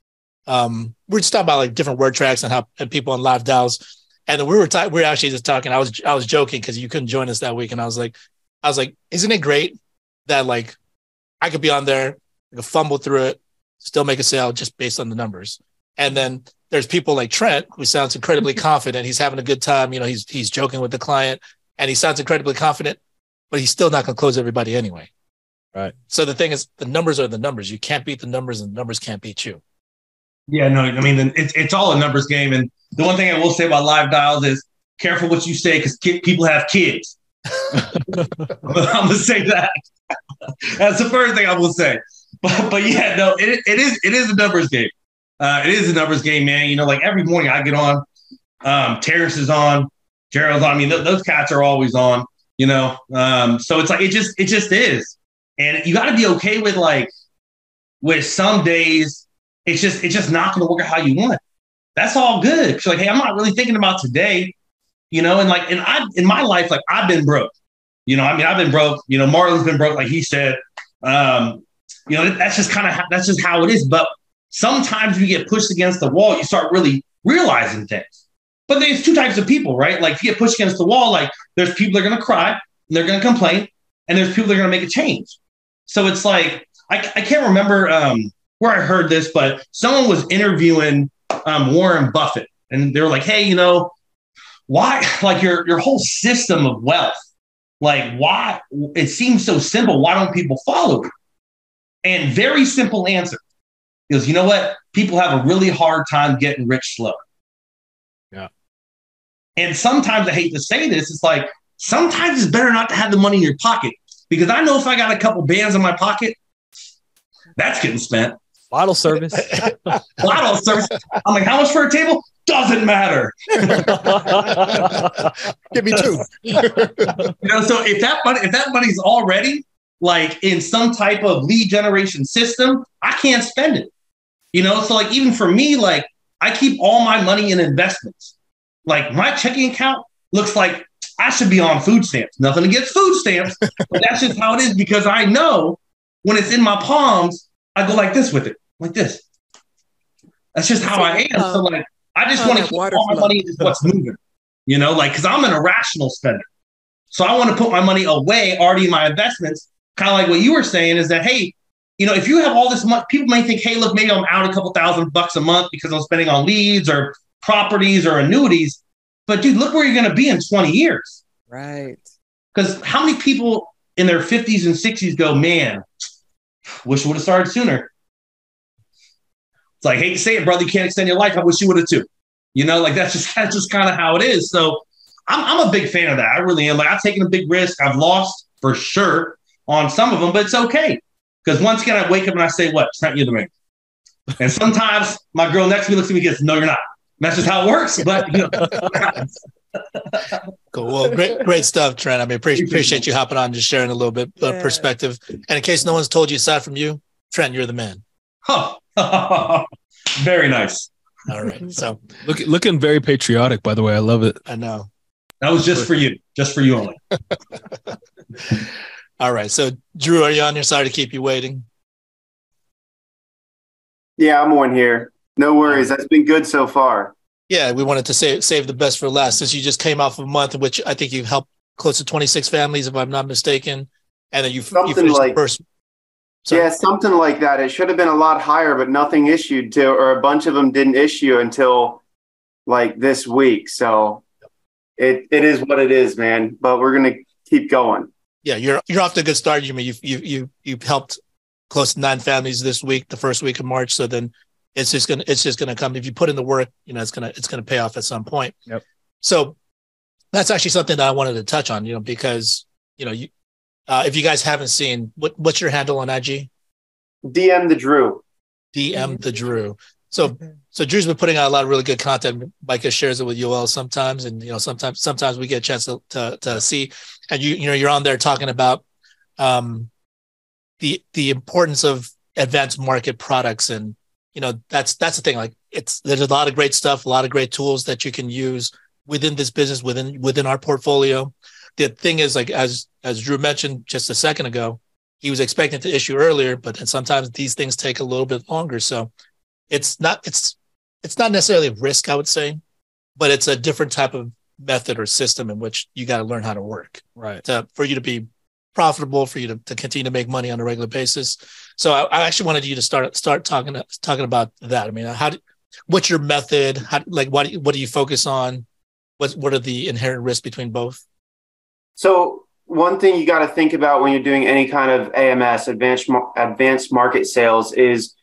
um we are just talking about like different word tracks and how and people on live dials. And we were talking, we were actually just talking. I was I was joking because you couldn't join us that week, and I was like, I was like, isn't it great that like I could be on there, I could fumble through it, still make a sale just based on the numbers. And then there's people like Trent who sounds incredibly confident. He's having a good time. You know, he's he's joking with the client and he sounds incredibly confident, but he's still not going to close everybody anyway.
Right.
So the thing is, the numbers are the numbers. You can't beat the numbers, and the numbers can't beat you.
Yeah, no, I mean it's it's all a numbers game, and the one thing I will say about live dials is careful what you say because people have kids. I'm gonna say that. That's the first thing I will say. But but yeah, no, it, it is it is a numbers game. Uh, it is a numbers game, man. You know, like every morning I get on, um, Terrence is on, Gerald's on. I mean, th- those cats are always on. You know, um, so it's like it just it just is, and you got to be okay with like with some days it's just it's just not going to work out how you want. That's all good. She's like, hey, I'm not really thinking about today, you know, and like, and I in my life, like I've been broke. You know, I mean, I've been broke. You know, Marlon's been broke, like he said. Um, you know, that's just kind of that's just how it is. But sometimes you get pushed against the wall, you start really realizing things. But there's two types of people, right? Like if you get pushed against the wall, like there's people that are gonna cry and they're gonna complain, and there's people that are gonna make a change. So it's like I, I can't remember um, where I heard this, but someone was interviewing um, Warren Buffett, and they were like, "Hey, you know, why like your your whole system of wealth like, why? It seems so simple. Why don't people follow it? And very simple answer is, you know what? People have a really hard time getting rich slow.
Yeah.
And sometimes I hate to say this, it's like sometimes it's better not to have the money in your pocket because I know if I got a couple bands in my pocket, that's getting spent.
Bottle service.
Bottle service. I'm like, how much for a table? doesn't matter.
Give me two.
you know, so if that money, if that money's already like in some type of lead generation system, I can't spend it. You know, so like even for me, like I keep all my money in investments. Like my checking account looks like I should be on food stamps. Nothing against food stamps, but that's just how it is because I know when it's in my palms, I go like this with it, like this. That's just how I am. So like I just want to keep all my money is what's moving, you know, like because I'm an irrational spender. So I want to put my money away already in my investments. Kind of like what you were saying is that, hey, you know, if you have all this money, people may think, hey, look, maybe I'm out a couple thousand bucks a month because I'm spending on leads or properties or annuities. But dude, look where you're going to be in 20 years.
Right.
Because how many people in their 50s and 60s go, man, wish I would have started sooner? It's like, hate to say it, brother, you can't extend your life. I wish you would have too. You know, like that's just that's just kind of how it is. So I'm I'm a big fan of that. I really am. Like I've taken a big risk. I've lost for sure on some of them, but it's okay. Because once again, I wake up and I say, What? Trent, you're the man. And sometimes my girl next to me looks at me and goes, No, you're not. And that's just how it works. But you
know. cool. Well, great, great stuff, Trent. I mean, appreciate, appreciate you hopping on, just sharing a little bit of yeah. perspective. And in case no one's told you aside from you, Trent, you're the man.
Huh. very nice.
All right. So
Look, looking very patriotic, by the way. I love it.
I know.
That was just for you, just for you only.
All right. So Drew, are you on your side to keep you waiting?
Yeah, I'm on here. No worries. Um, That's been good so far.
Yeah, we wanted to save save the best for last since you just came off a month in which I think you've helped close to 26 families, if I'm not mistaken, and then you,
Something
you finished
like,
the first
so, yeah, something like that. It should have been a lot higher, but nothing issued to, or a bunch of them didn't issue until like this week. So it it is what it is, man. But we're gonna keep going.
Yeah, you're you're off to a good start. You mean you you you you helped close to nine families this week, the first week of March. So then it's just gonna it's just gonna come if you put in the work. You know, it's gonna it's gonna pay off at some point.
Yep.
So that's actually something that I wanted to touch on. You know, because you know you uh, if you guys haven't seen, what what's your handle on IG?
DM the Drew.
DM the Drew. So so Drew's been putting out a lot of really good content. Micah shares it with you all sometimes, and you know sometimes sometimes we get a chance to to, to see. And you you know you're on there talking about um, the the importance of advanced market products, and you know that's that's the thing. Like it's there's a lot of great stuff, a lot of great tools that you can use within this business, within within our portfolio. The thing is, like as as Drew mentioned just a second ago, he was expecting to issue earlier, but then sometimes these things take a little bit longer. So it's not it's it's not necessarily a risk, I would say, but it's a different type of method or system in which you got to learn how to work,
right?
To, for you to be profitable, for you to, to continue to make money on a regular basis. So I, I actually wanted you to start start talking talking about that. I mean, how do, what's your method? How like what what do you focus on? What what are the inherent risks between both?
So one thing you got to think about when you're doing any kind of AMS advanced advanced market sales is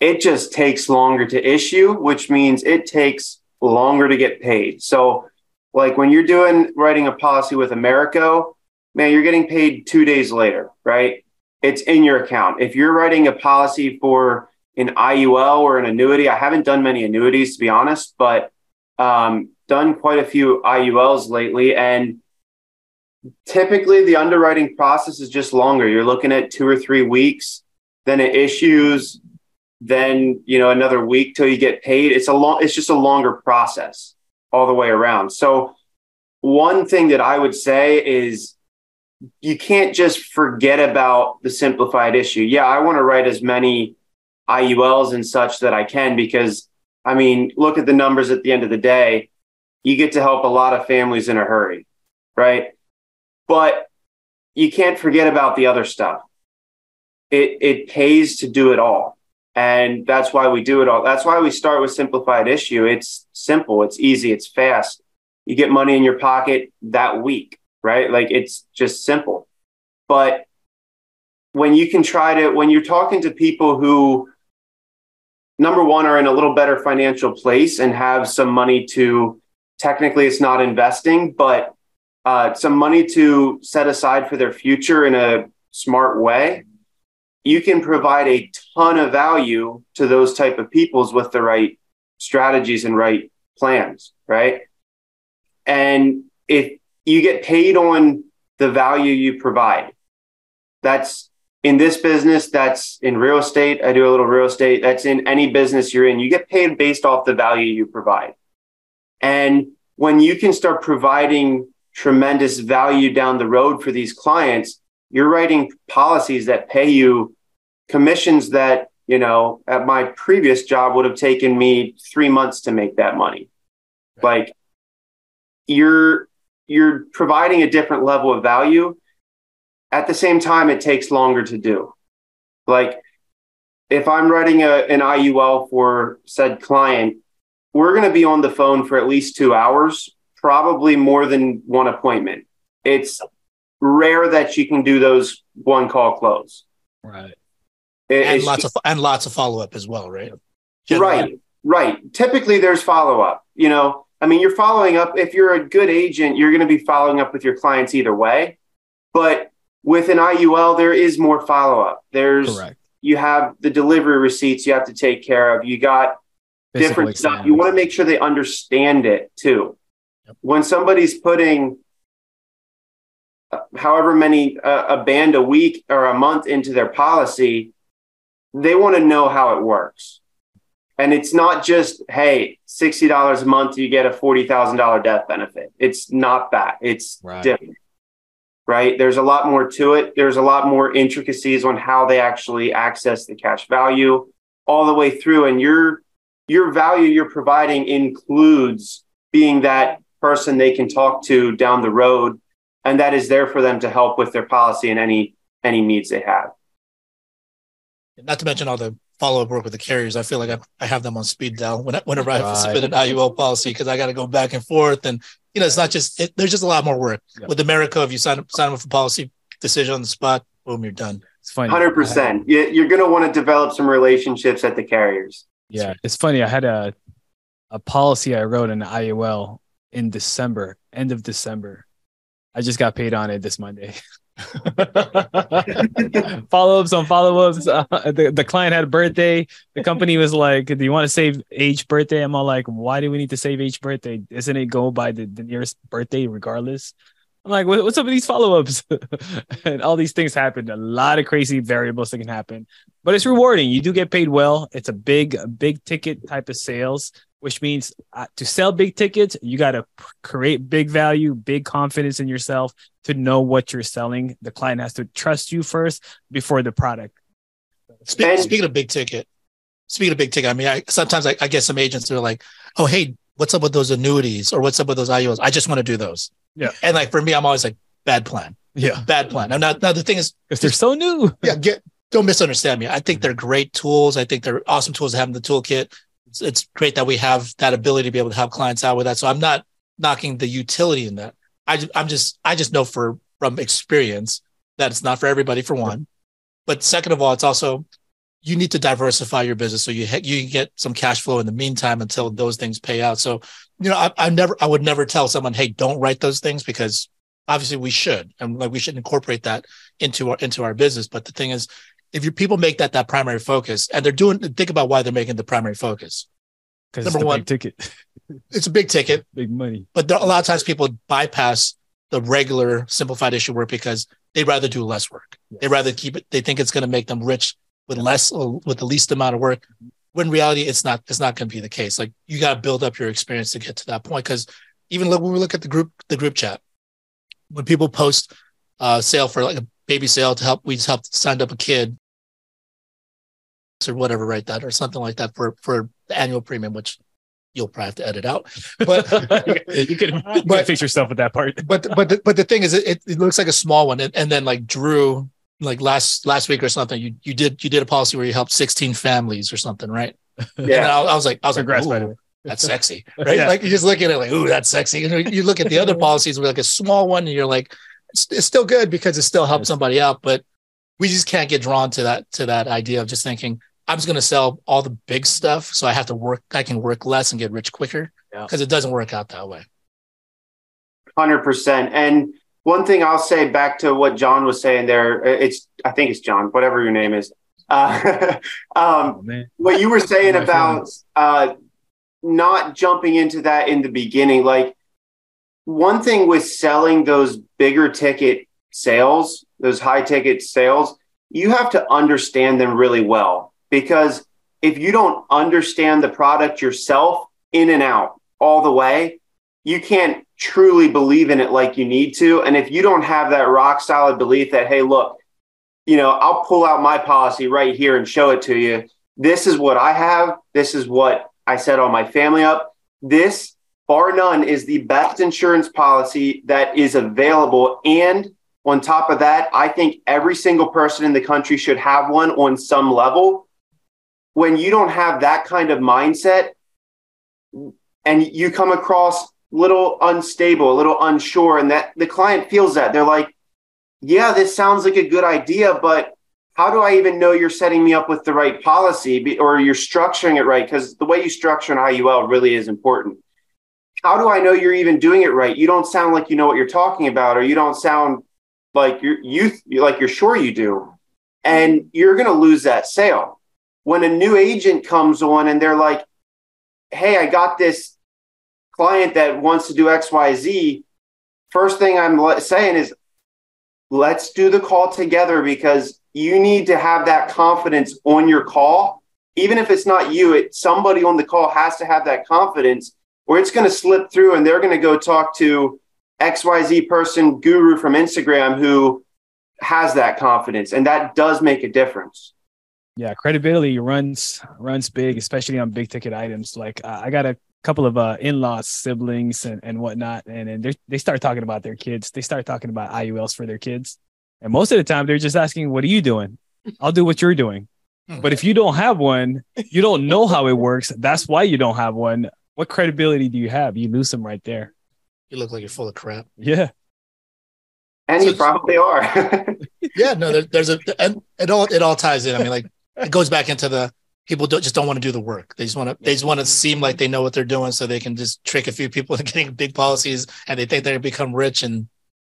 it just takes longer to issue, which means it takes longer to get paid. So like when you're doing writing a policy with Americo, man, you're getting paid two days later, right? It's in your account. If you're writing a policy for an IUL or an annuity, I haven't done many annuities to be honest, but um, done quite a few IULs lately. And typically the underwriting process is just longer. You're looking at two or three weeks, then it issues, then you know another week till you get paid. It's a long. It's just a longer process all the way around. So one thing that I would say is you can't just forget about the simplified issue. Yeah, I want to write as many IULs and such that I can because I mean, look at the numbers at the end of the day. You get to help a lot of families in a hurry, right? But you can't forget about the other stuff. It it pays to do it all. And that's why we do it all. That's why we start with simplified issue. It's simple, it's easy, it's fast. You get money in your pocket that week, right? Like it's just simple. But when you can try to, when you're talking to people who, number one, are in a little better financial place and have some money to, technically, it's not investing, but uh, some money to set aside for their future in a smart way you can provide a ton of value to those type of peoples with the right strategies and right plans right and if you get paid on the value you provide. That's in this business that's in real estate. I do a little real estate. That's in any business you're in. You get paid based off the value you provide. And when you can start providing tremendous value down the road for these clients you're writing policies that pay you commissions that you know at my previous job would have taken me three months to make that money. Like you're you're providing a different level of value at the same time it takes longer to do like if i'm writing a, an iul for said client we're going to be on the phone for at least two hours probably more than one appointment it's rare that you can do those one call close.
Right.
It, and lots just, of and lots of follow up as well, right?
Generally. Right. Right. Typically there's follow up. You know, I mean, you're following up. If you're a good agent, you're going to be following up with your clients either way. But with an IUL, there is more follow up. There's Correct. you have the delivery receipts you have to take care of. You got different exams. stuff. You want to make sure they understand it too. Yep. When somebody's putting however many uh, a band a week or a month into their policy, they want to know how it works. And it's not just, hey, $60 a month, you get a $40,000 death benefit. It's not that. It's right. different, right? There's a lot more to it. There's a lot more intricacies on how they actually access the cash value all the way through. And your, your value you're providing includes being that person they can talk to down the road and that is there for them to help with their policy and any any needs they have.
Not to mention all the follow up work with the carriers. I feel like I, I have them on speed dial when, whenever I have to submit an IUL policy because I got to go back and forth. And, you know, it's not just, it, there's just a lot more work. Yeah. With Americo, if you sign up, sign up for policy decision on the spot, boom, you're done.
It's funny. 100%. You're going to want to develop some relationships at the carriers.
Yeah. It's funny. I had a, a policy I wrote in the IUL in December, end of December. I just got paid on it this Monday. follow ups on follow ups. Uh, the, the client had a birthday. The company was like, Do you want to save age birthday? I'm all like, Why do we need to save age birthday? Isn't it go by the, the nearest birthday regardless? I'm like, what's up with these follow ups? and all these things happen. A lot of crazy variables that can happen, but it's rewarding. You do get paid well. It's a big, big ticket type of sales, which means uh, to sell big tickets, you got to create big value, big confidence in yourself to know what you're selling. The client has to trust you first before the product.
Speaking, speaking of big ticket, speaking of big ticket, I mean, I, sometimes I, I get some agents that are like, "Oh, hey, what's up with those annuities or what's up with those IULs? I just want to do those."
Yeah.
And like for me, I'm always like, bad plan.
Yeah.
Bad plan. I'm not now the thing is
because they're so new.
Yeah, get don't misunderstand me. I think mm. they're great tools. I think they're awesome tools to have in the toolkit. It's, it's great that we have that ability to be able to help clients out with that. So I'm not knocking the utility in that. I I'm just I just know for from experience that it's not for everybody for one. But second of all, it's also you need to diversify your business so you you get some cash flow in the meantime until those things pay out. So you know, I, I never, I would never tell someone, hey, don't write those things because obviously we should, and like we should incorporate that into our into our business. But the thing is, if your people make that that primary focus, and they're doing, think about why they're making the primary focus.
Because number one, ticket.
it's a big ticket,
big money.
But there, a lot of times people bypass the regular simplified issue work because they'd rather do less work. Yes. They'd rather keep it. They think it's going to make them rich with less, with the least amount of work when reality it's not it's not going to be the case. Like you got to build up your experience to get to that point because even look, when we look at the group the group chat when people post uh sale for like a baby sale to help we just helped sign up a kid or whatever right that or something like that for for the annual premium which you'll probably have to edit out. But
you can but, fix yourself with that part.
but but the, but the thing is it, it looks like a small one and, and then like drew like last last week or something, you you did you did a policy where you helped 16 families or something, right? Yeah. I, I, was like, I was Congrats, like, that's sexy, right? yeah. Like you just look at it like, ooh, that's sexy. You, you look at the other policies where like a small one, and you're like, it's, it's still good because it still helps somebody out, but we just can't get drawn to that to that idea of just thinking I'm just going to sell all the big stuff, so I have to work. I can work less and get rich quicker because yeah. it doesn't work out that way.
Hundred percent, and one thing I'll say back to what John was saying there, it's I think it's John, whatever your name is. Uh, um, oh, what you were saying about uh, not jumping into that in the beginning, like one thing with selling those bigger ticket sales, those high ticket sales, you have to understand them really well. Because if you don't understand the product yourself in and out all the way, you can't truly believe in it like you need to. And if you don't have that rock solid belief that, hey, look, you know, I'll pull out my policy right here and show it to you. This is what I have. This is what I set all my family up. This, bar none, is the best insurance policy that is available. And on top of that, I think every single person in the country should have one on some level. When you don't have that kind of mindset and you come across little unstable, a little unsure, and that the client feels that they're like, yeah, this sounds like a good idea, but how do I even know you're setting me up with the right policy or you're structuring it right? Because the way you structure an IUL really is important. How do I know you're even doing it right? You don't sound like you know what you're talking about, or you don't sound like you're you like you're sure you do, and you're going to lose that sale. When a new agent comes on and they're like, "Hey, I got this client that wants to do XYZ, first thing I'm saying is let's do the call together because you need to have that confidence on your call. Even if it's not you, it somebody on the call has to have that confidence or it's going to slip through and they're going to go talk to XYZ person guru from Instagram who has that confidence and that does make a difference.
Yeah, credibility runs runs big, especially on big ticket items. Like uh, I got a couple of uh, in-laws, siblings, and, and whatnot, and and they start talking about their kids. They start talking about IULs for their kids, and most of the time they're just asking, "What are you doing? I'll do what you're doing." Hmm. But if you don't have one, you don't know how it works. That's why you don't have one. What credibility do you have? You lose them right there.
You look like you're full of crap.
Yeah.
And so, you probably are.
yeah, no, there, there's a, and it all, it all ties in. I mean, like, it goes back into the, people don't, just don't want to do the work. They just want to they just want to seem like they know what they're doing, so they can just trick a few people into getting big policies, and they think they're going to become rich, and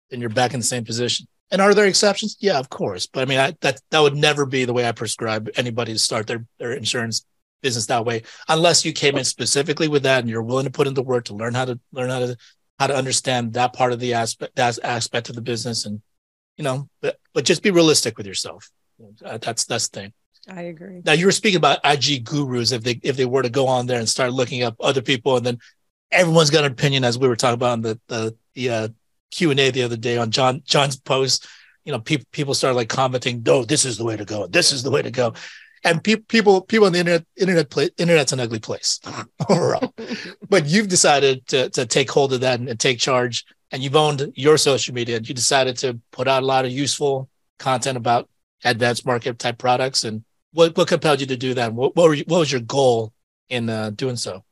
then you're back in the same position. And are there exceptions? Yeah, of course. But I mean, I, that that would never be the way I prescribe anybody to start their their insurance business that way, unless you came in specifically with that and you're willing to put in the work to learn how to learn how to how to understand that part of the aspect that aspect of the business and you know but, but just be realistic with yourself uh, that's that's the thing
I agree.
now you were speaking about IG gurus if they if they were to go on there and start looking up other people and then everyone's got an opinion as we were talking about in the the, the uh, Q and A the other day on John John's post you know people people started like commenting no this is the way to go. This is the way to go. And pe- people people on the internet internet play, internet's an ugly place overall. But you've decided to, to take hold of that and, and, take charge and you've owned your social media and you decided to put out a lot of useful content about advanced market type products and what, what compelled you to do that what, what, you, what was your goal in uh, doing so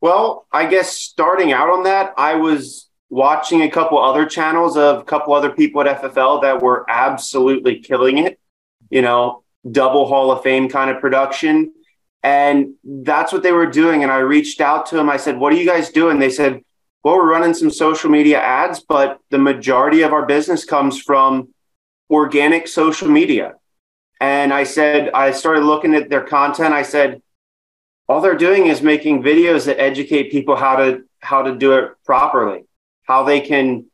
well i guess starting out on that i was watching a couple other channels of a couple other people at ffl that were absolutely killing it you know double Hall of Fame kind of production. And that's what they were doing. And I reached out to them. I said, What are you guys doing? They said, Well, we're running some social media ads, but the majority of our business comes from organic social media. And I said, I started looking at their content. I said, all they're doing is making videos that educate people how to how to do it properly, how they can,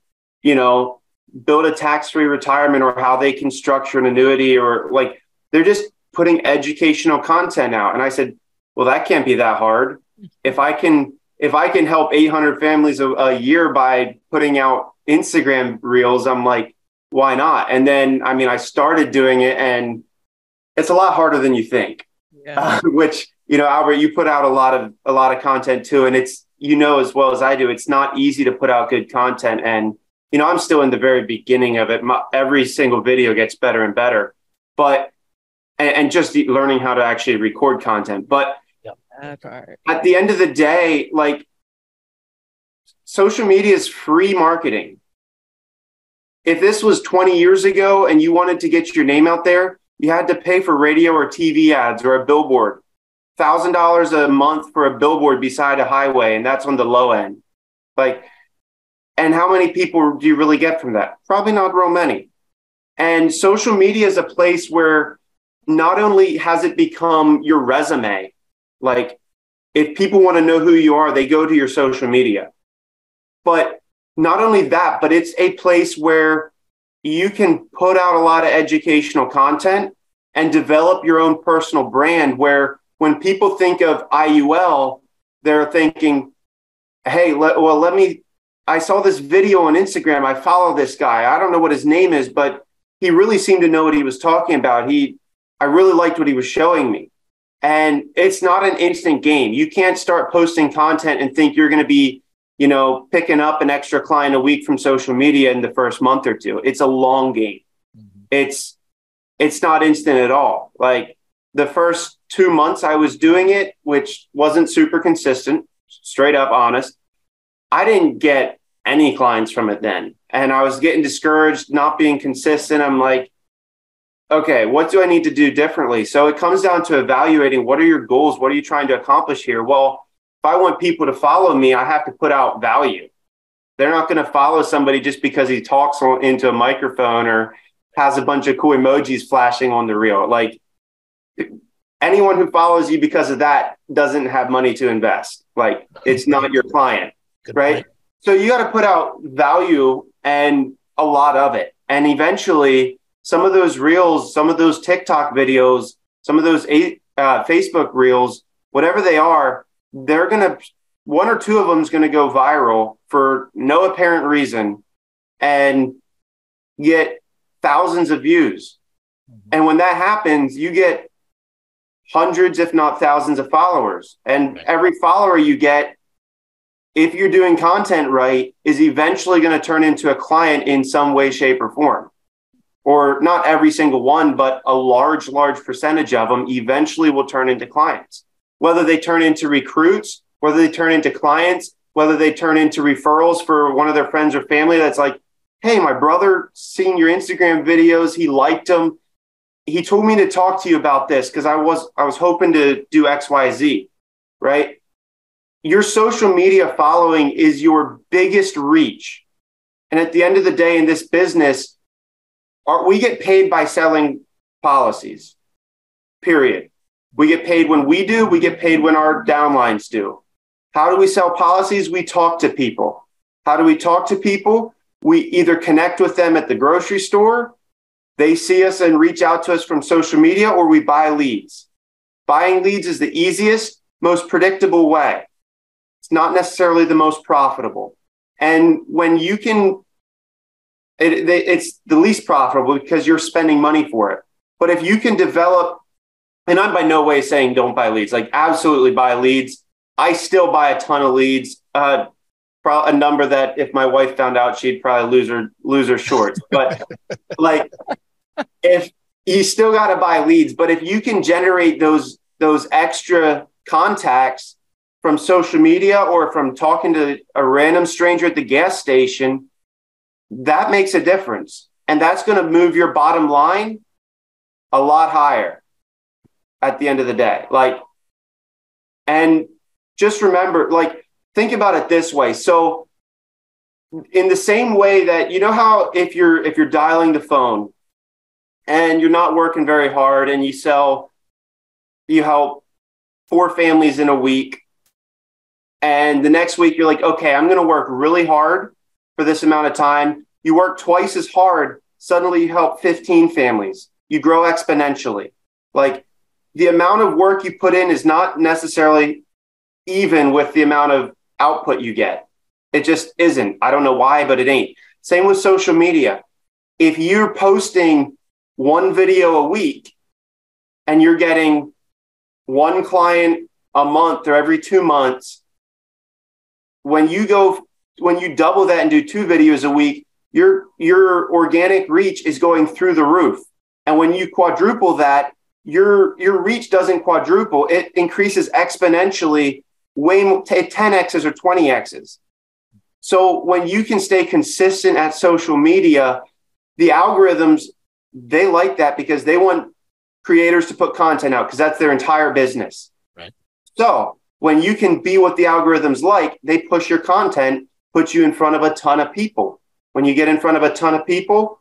you know, build a tax-free retirement or how they can structure an annuity or like they're just putting educational content out. And I said, well, that can't be that hard. If I can, if I can help 800 families a, a year by putting out Instagram reels, I'm like, why not? And then, I mean, I started doing it and it's a lot harder than you think, yeah. uh, which, you know, Albert, you put out a lot of, a lot of content too. And it's, you know, as well as I do, it's not easy to put out good content. And, you know, I'm still in the very beginning of it. My, every single video gets better and better, but and, and just learning how to actually record content. But at the end of the day, like social media is free marketing. If this was 20 years ago and you wanted to get your name out there, you had to pay for radio or TV ads or a billboard. Thousand dollars a month for a billboard beside a highway, and that's on the low end. Like, and how many people do you really get from that? Probably not real many. And social media is a place where not only has it become your resume, like if people want to know who you are, they go to your social media. But not only that, but it's a place where you can put out a lot of educational content and develop your own personal brand where when people think of IUL, they're thinking, hey, let, well, let me. I saw this video on Instagram. I follow this guy. I don't know what his name is, but he really seemed to know what he was talking about. He I really liked what he was showing me. And it's not an instant game. You can't start posting content and think you're going to be, you know, picking up an extra client a week from social media in the first month or two. It's a long game. Mm-hmm. It's it's not instant at all. Like the first 2 months I was doing it, which wasn't super consistent, straight up honest. I didn't get any clients from it then. And I was getting discouraged, not being consistent. I'm like, okay, what do I need to do differently? So it comes down to evaluating what are your goals? What are you trying to accomplish here? Well, if I want people to follow me, I have to put out value. They're not going to follow somebody just because he talks into a microphone or has a bunch of cool emojis flashing on the reel. Like anyone who follows you because of that doesn't have money to invest. Like it's not your client, Good right? Point. So you got to put out value and a lot of it. And eventually, some of those reels, some of those TikTok videos, some of those uh, Facebook reels, whatever they are, they're going to, one or two of them is going to go viral for no apparent reason and get thousands of views. Mm-hmm. And when that happens, you get hundreds, if not thousands of followers. And every follower you get, if you're doing content right, is eventually going to turn into a client in some way, shape, or form or not every single one, but a large, large percentage of them eventually will turn into clients. Whether they turn into recruits, whether they turn into clients, whether they turn into referrals for one of their friends or family that's like, hey, my brother seen your Instagram videos, he liked them. He told me to talk to you about this because I was I was hoping to do XYZ, right? Your social media following is your biggest reach. And at the end of the day in this business, are, we get paid by selling policies, period. We get paid when we do, we get paid when our downlines do. How do we sell policies? We talk to people. How do we talk to people? We either connect with them at the grocery store, they see us and reach out to us from social media, or we buy leads. Buying leads is the easiest, most predictable way. It's not necessarily the most profitable. And when you can, it, it's the least profitable because you're spending money for it. But if you can develop, and I'm by no way saying don't buy leads, like absolutely buy leads. I still buy a ton of leads. Uh, a number that if my wife found out, she'd probably lose her lose her shorts. But like, if you still got to buy leads, but if you can generate those those extra contacts from social media or from talking to a random stranger at the gas station, that makes a difference, and that's going to move your bottom line a lot higher at the end of the day. Like, and just remember, like think about it this way. So in the same way that you know how if you're if you're dialing the phone and you're not working very hard and you sell you help four families in a week and the next week you're like okay i'm going to work really hard for this amount of time you work twice as hard suddenly you help 15 families you grow exponentially like the amount of work you put in is not necessarily even with the amount of output you get. It just isn't. I don't know why, but it ain't. Same with social media. If you're posting one video a week and you're getting one client a month or every two months, when you go, when you double that and do two videos a week, your, your organic reach is going through the roof. And when you quadruple that, your, your reach doesn't quadruple, it increases exponentially way more, 10x's or 20x's. So when you can stay consistent at social media, the algorithms, they like that because they want creators to put content out because that's their entire business.
Right.
So when you can be what the algorithms like, they push your content, put you in front of a ton of people. When you get in front of a ton of people,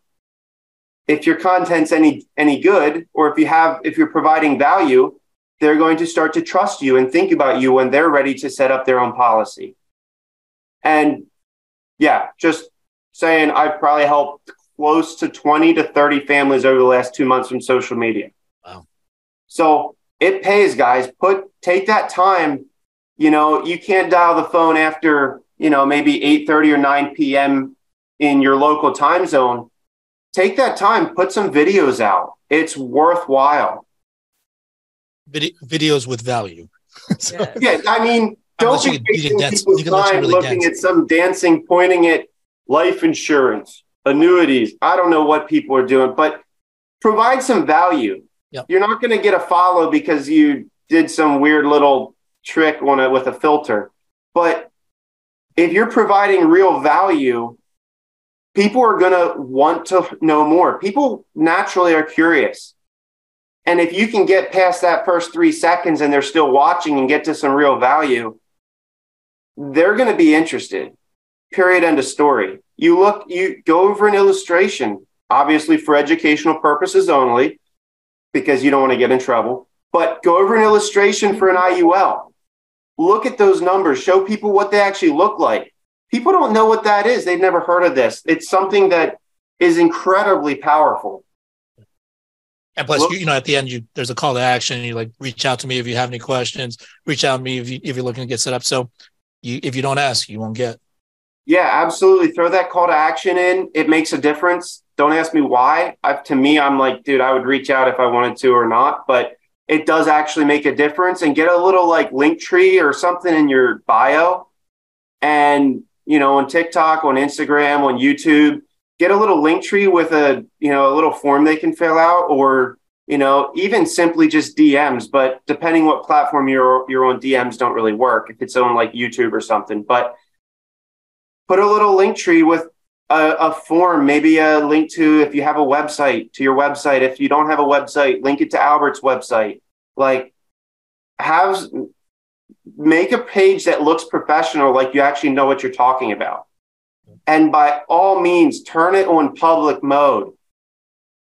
if your content's any any good, or if you have if you're providing value, they're going to start to trust you and think about you when they're ready to set up their own policy. And yeah, just saying I've probably helped close to 20 to 30 families over the last two months from social media.
Wow.
So it pays, guys. Put take that time. You know, you can't dial the phone after, you know, maybe 8 30 or 9 p.m. in your local time zone. Take that time, put some videos out. It's worthwhile
vid- videos with value.
so, yeah, I mean, don't be wasting people's time really looking dance. at some dancing, pointing at life insurance, annuities. I don't know what people are doing, but provide some value.
Yep.
You're not going to get a follow because you did some weird little trick on it with a filter. But if you're providing real value, people are going to want to know more. People naturally are curious. And if you can get past that first three seconds and they're still watching and get to some real value, they're going to be interested. Period. End of story. You look, you go over an illustration, obviously for educational purposes only, because you don't want to get in trouble, but go over an illustration for an IUL. Look at those numbers, show people what they actually look like. People don't know what that is. They've never heard of this. It's something that is incredibly powerful.
And plus, you, you, know, at the end, you there's a call to action. You like reach out to me if you have any questions. Reach out to me if you if you're looking to get set up. So, you if you don't ask, you won't get.
Yeah, absolutely. Throw that call to action in. It makes a difference. Don't ask me why. I've, to me, I'm like, dude, I would reach out if I wanted to or not, but it does actually make a difference. And get a little like link tree or something in your bio, and you know, on TikTok, on Instagram, on YouTube get a little link tree with a you know a little form they can fill out or you know even simply just dms but depending what platform you're you're on dms don't really work if it's on like youtube or something. But put a little link tree with a, a form maybe a link to if you have a website to your website. If you don't have a website link it to albert's website. Like have make a page that looks professional like you actually know what you're talking about and by all means turn it on public mode.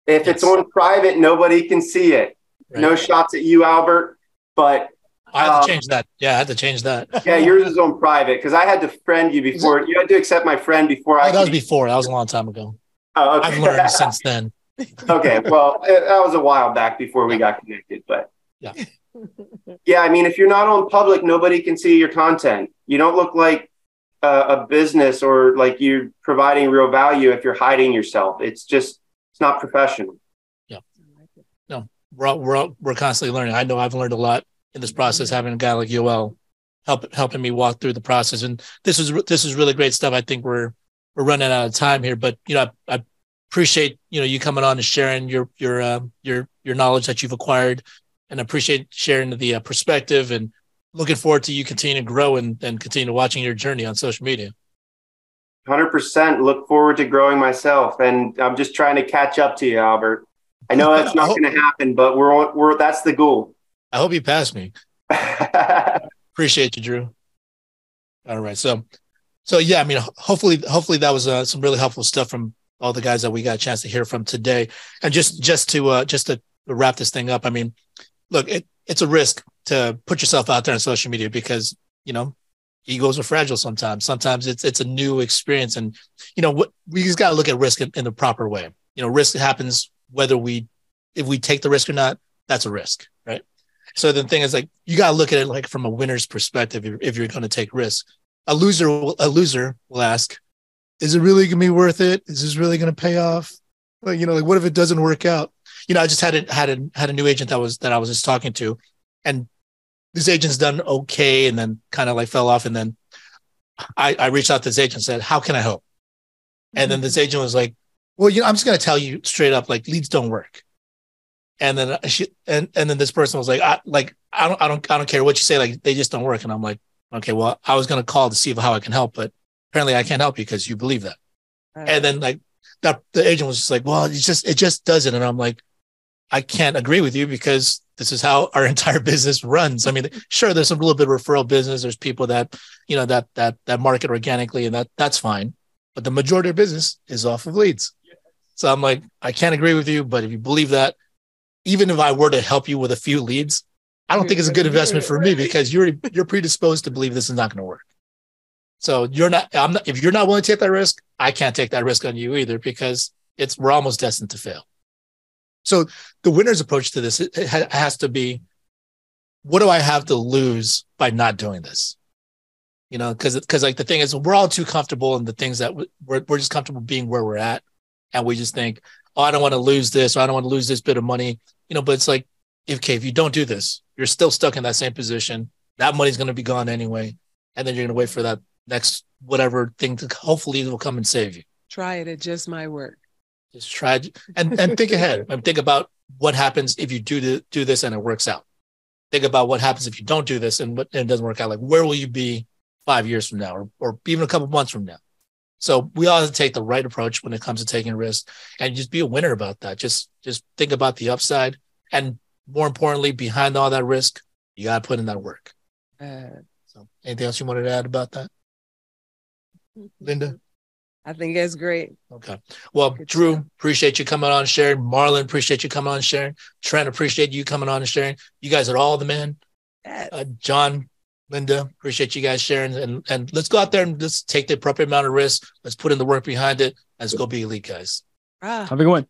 If yes. it's on private, nobody can see it. Right. No shots at you, Albert, but
I had
Um,
to change that. Yeah, I had to change that.
Yeah, yours is on private because I had to friend you before. You had to accept my friend before I.
Oh, that was before. That was a long time ago.
Oh, okay.
I've learned since then.
okay, well, it- that was a while back before we got connected, but
Yeah.
Yeah. I mean, if you're not on public, nobody can see your content. You don't look like a, a business or like you're providing real value if you're hiding yourself. It's just it's not professional.
Yeah, no, we're all, we're all, we're constantly learning. I know I've learned a lot in this process having a guy like Yoel help helping me walk through the process. And this is this is really great stuff. I think we're we're running out of time here, but you know I, I appreciate you know you coming on and sharing your your uh, your your knowledge that you've acquired, and appreciate sharing the uh, perspective and looking forward to you continue to grow and and continue watching your journey on social media.
Hundred percent. Look forward to growing myself, and I'm just trying to catch up to you, Albert. I know that's not going to happen, but we're we're that's the goal.
I hope you pass me. Appreciate you, Drew. All right, so so yeah, I mean, hopefully, hopefully that was uh, some really helpful stuff from all the guys that we got a chance to hear from today. And just just to uh, just to wrap this thing up, I mean, look, it, it's a risk to put yourself out there on social media because you know egos are fragile sometimes. Sometimes it's it's a new experience, and you know what we just got to look at risk in, in the proper way. You know, risk happens whether we if we take the risk or not. That's a risk, right? So the thing is, like, you got to look at it like from a winner's perspective. If, if you're going to take risk, a loser, will, a loser will ask, "Is it really going to be worth it? Is this really going to pay off? Like, you know, like, what if it doesn't work out? You know, I just had a, had a had a new agent that was that I was just talking to, and this agent's done okay, and then kind of like fell off, and then I I reached out to this agent and said, "How can I help?" And then this mm-hmm. agent was like, "Well, you know, I'm just going to tell you straight up, like, leads don't work." And then she and and then this person was like, I like I don't I don't I don't care what you say, like they just don't work. And I'm like, okay, well, I was gonna call to see how I can help, but apparently I can't help you because you believe that. And then like that the agent was just like, well, it just it just doesn't. And I'm like, I can't agree with you because this is how our entire business runs. I mean, sure, there's a little bit of referral business. There's people that you know that that that market organically, and that that's fine. But the majority of business is off of leads. So I'm like, I can't agree with you, but if you believe that, even if I were to help you with a few leads, I don't think it's a good investment for me because you're you're predisposed to believe this is not going to work. So you're not. I'm not. If you're not willing to take that risk, I can't take that risk on you either because it's we're almost destined to fail. So the winner's approach to this has to be, what do I have to lose by not doing this? You know, because because like the thing is, we're all too comfortable in the things that we- we're we're just comfortable being where we're at, and we just think, oh, I don't want to lose this, or I don't want to lose this bit of money. You know, but it's like, if okay, if you don't do this, you're still stuck in that same position. That money's going to be gone anyway, and then you're going to wait for that next whatever thing to hopefully will come and save you.
Try it. It just might work.
Just try and and think ahead and think about what happens if you do the, do this and it works out. Think about what happens if you don't do this and, what, and it doesn't work out. Like where will you be five years from now, or or even a couple months from now? So we all have to take the right approach when it comes to taking risks and just be a winner about that. Just just think about the upside and more importantly, behind all that risk, you got to put in that work.
Uh,
So anything else you wanted to add about that, Linda?
I think that's great.
Okay. Well,
Good
Drew,
stuff.
appreciate you coming on and sharing. Marlon, appreciate you coming on and sharing. Trent, appreciate you coming on and sharing. You guys are all the men.
Yes.
Uh, John, Linda, appreciate you guys sharing. And and let's go out there and just take the appropriate amount of risk. Let's put in the work behind it. Let's go be elite guys.
Ah.
Have a good one.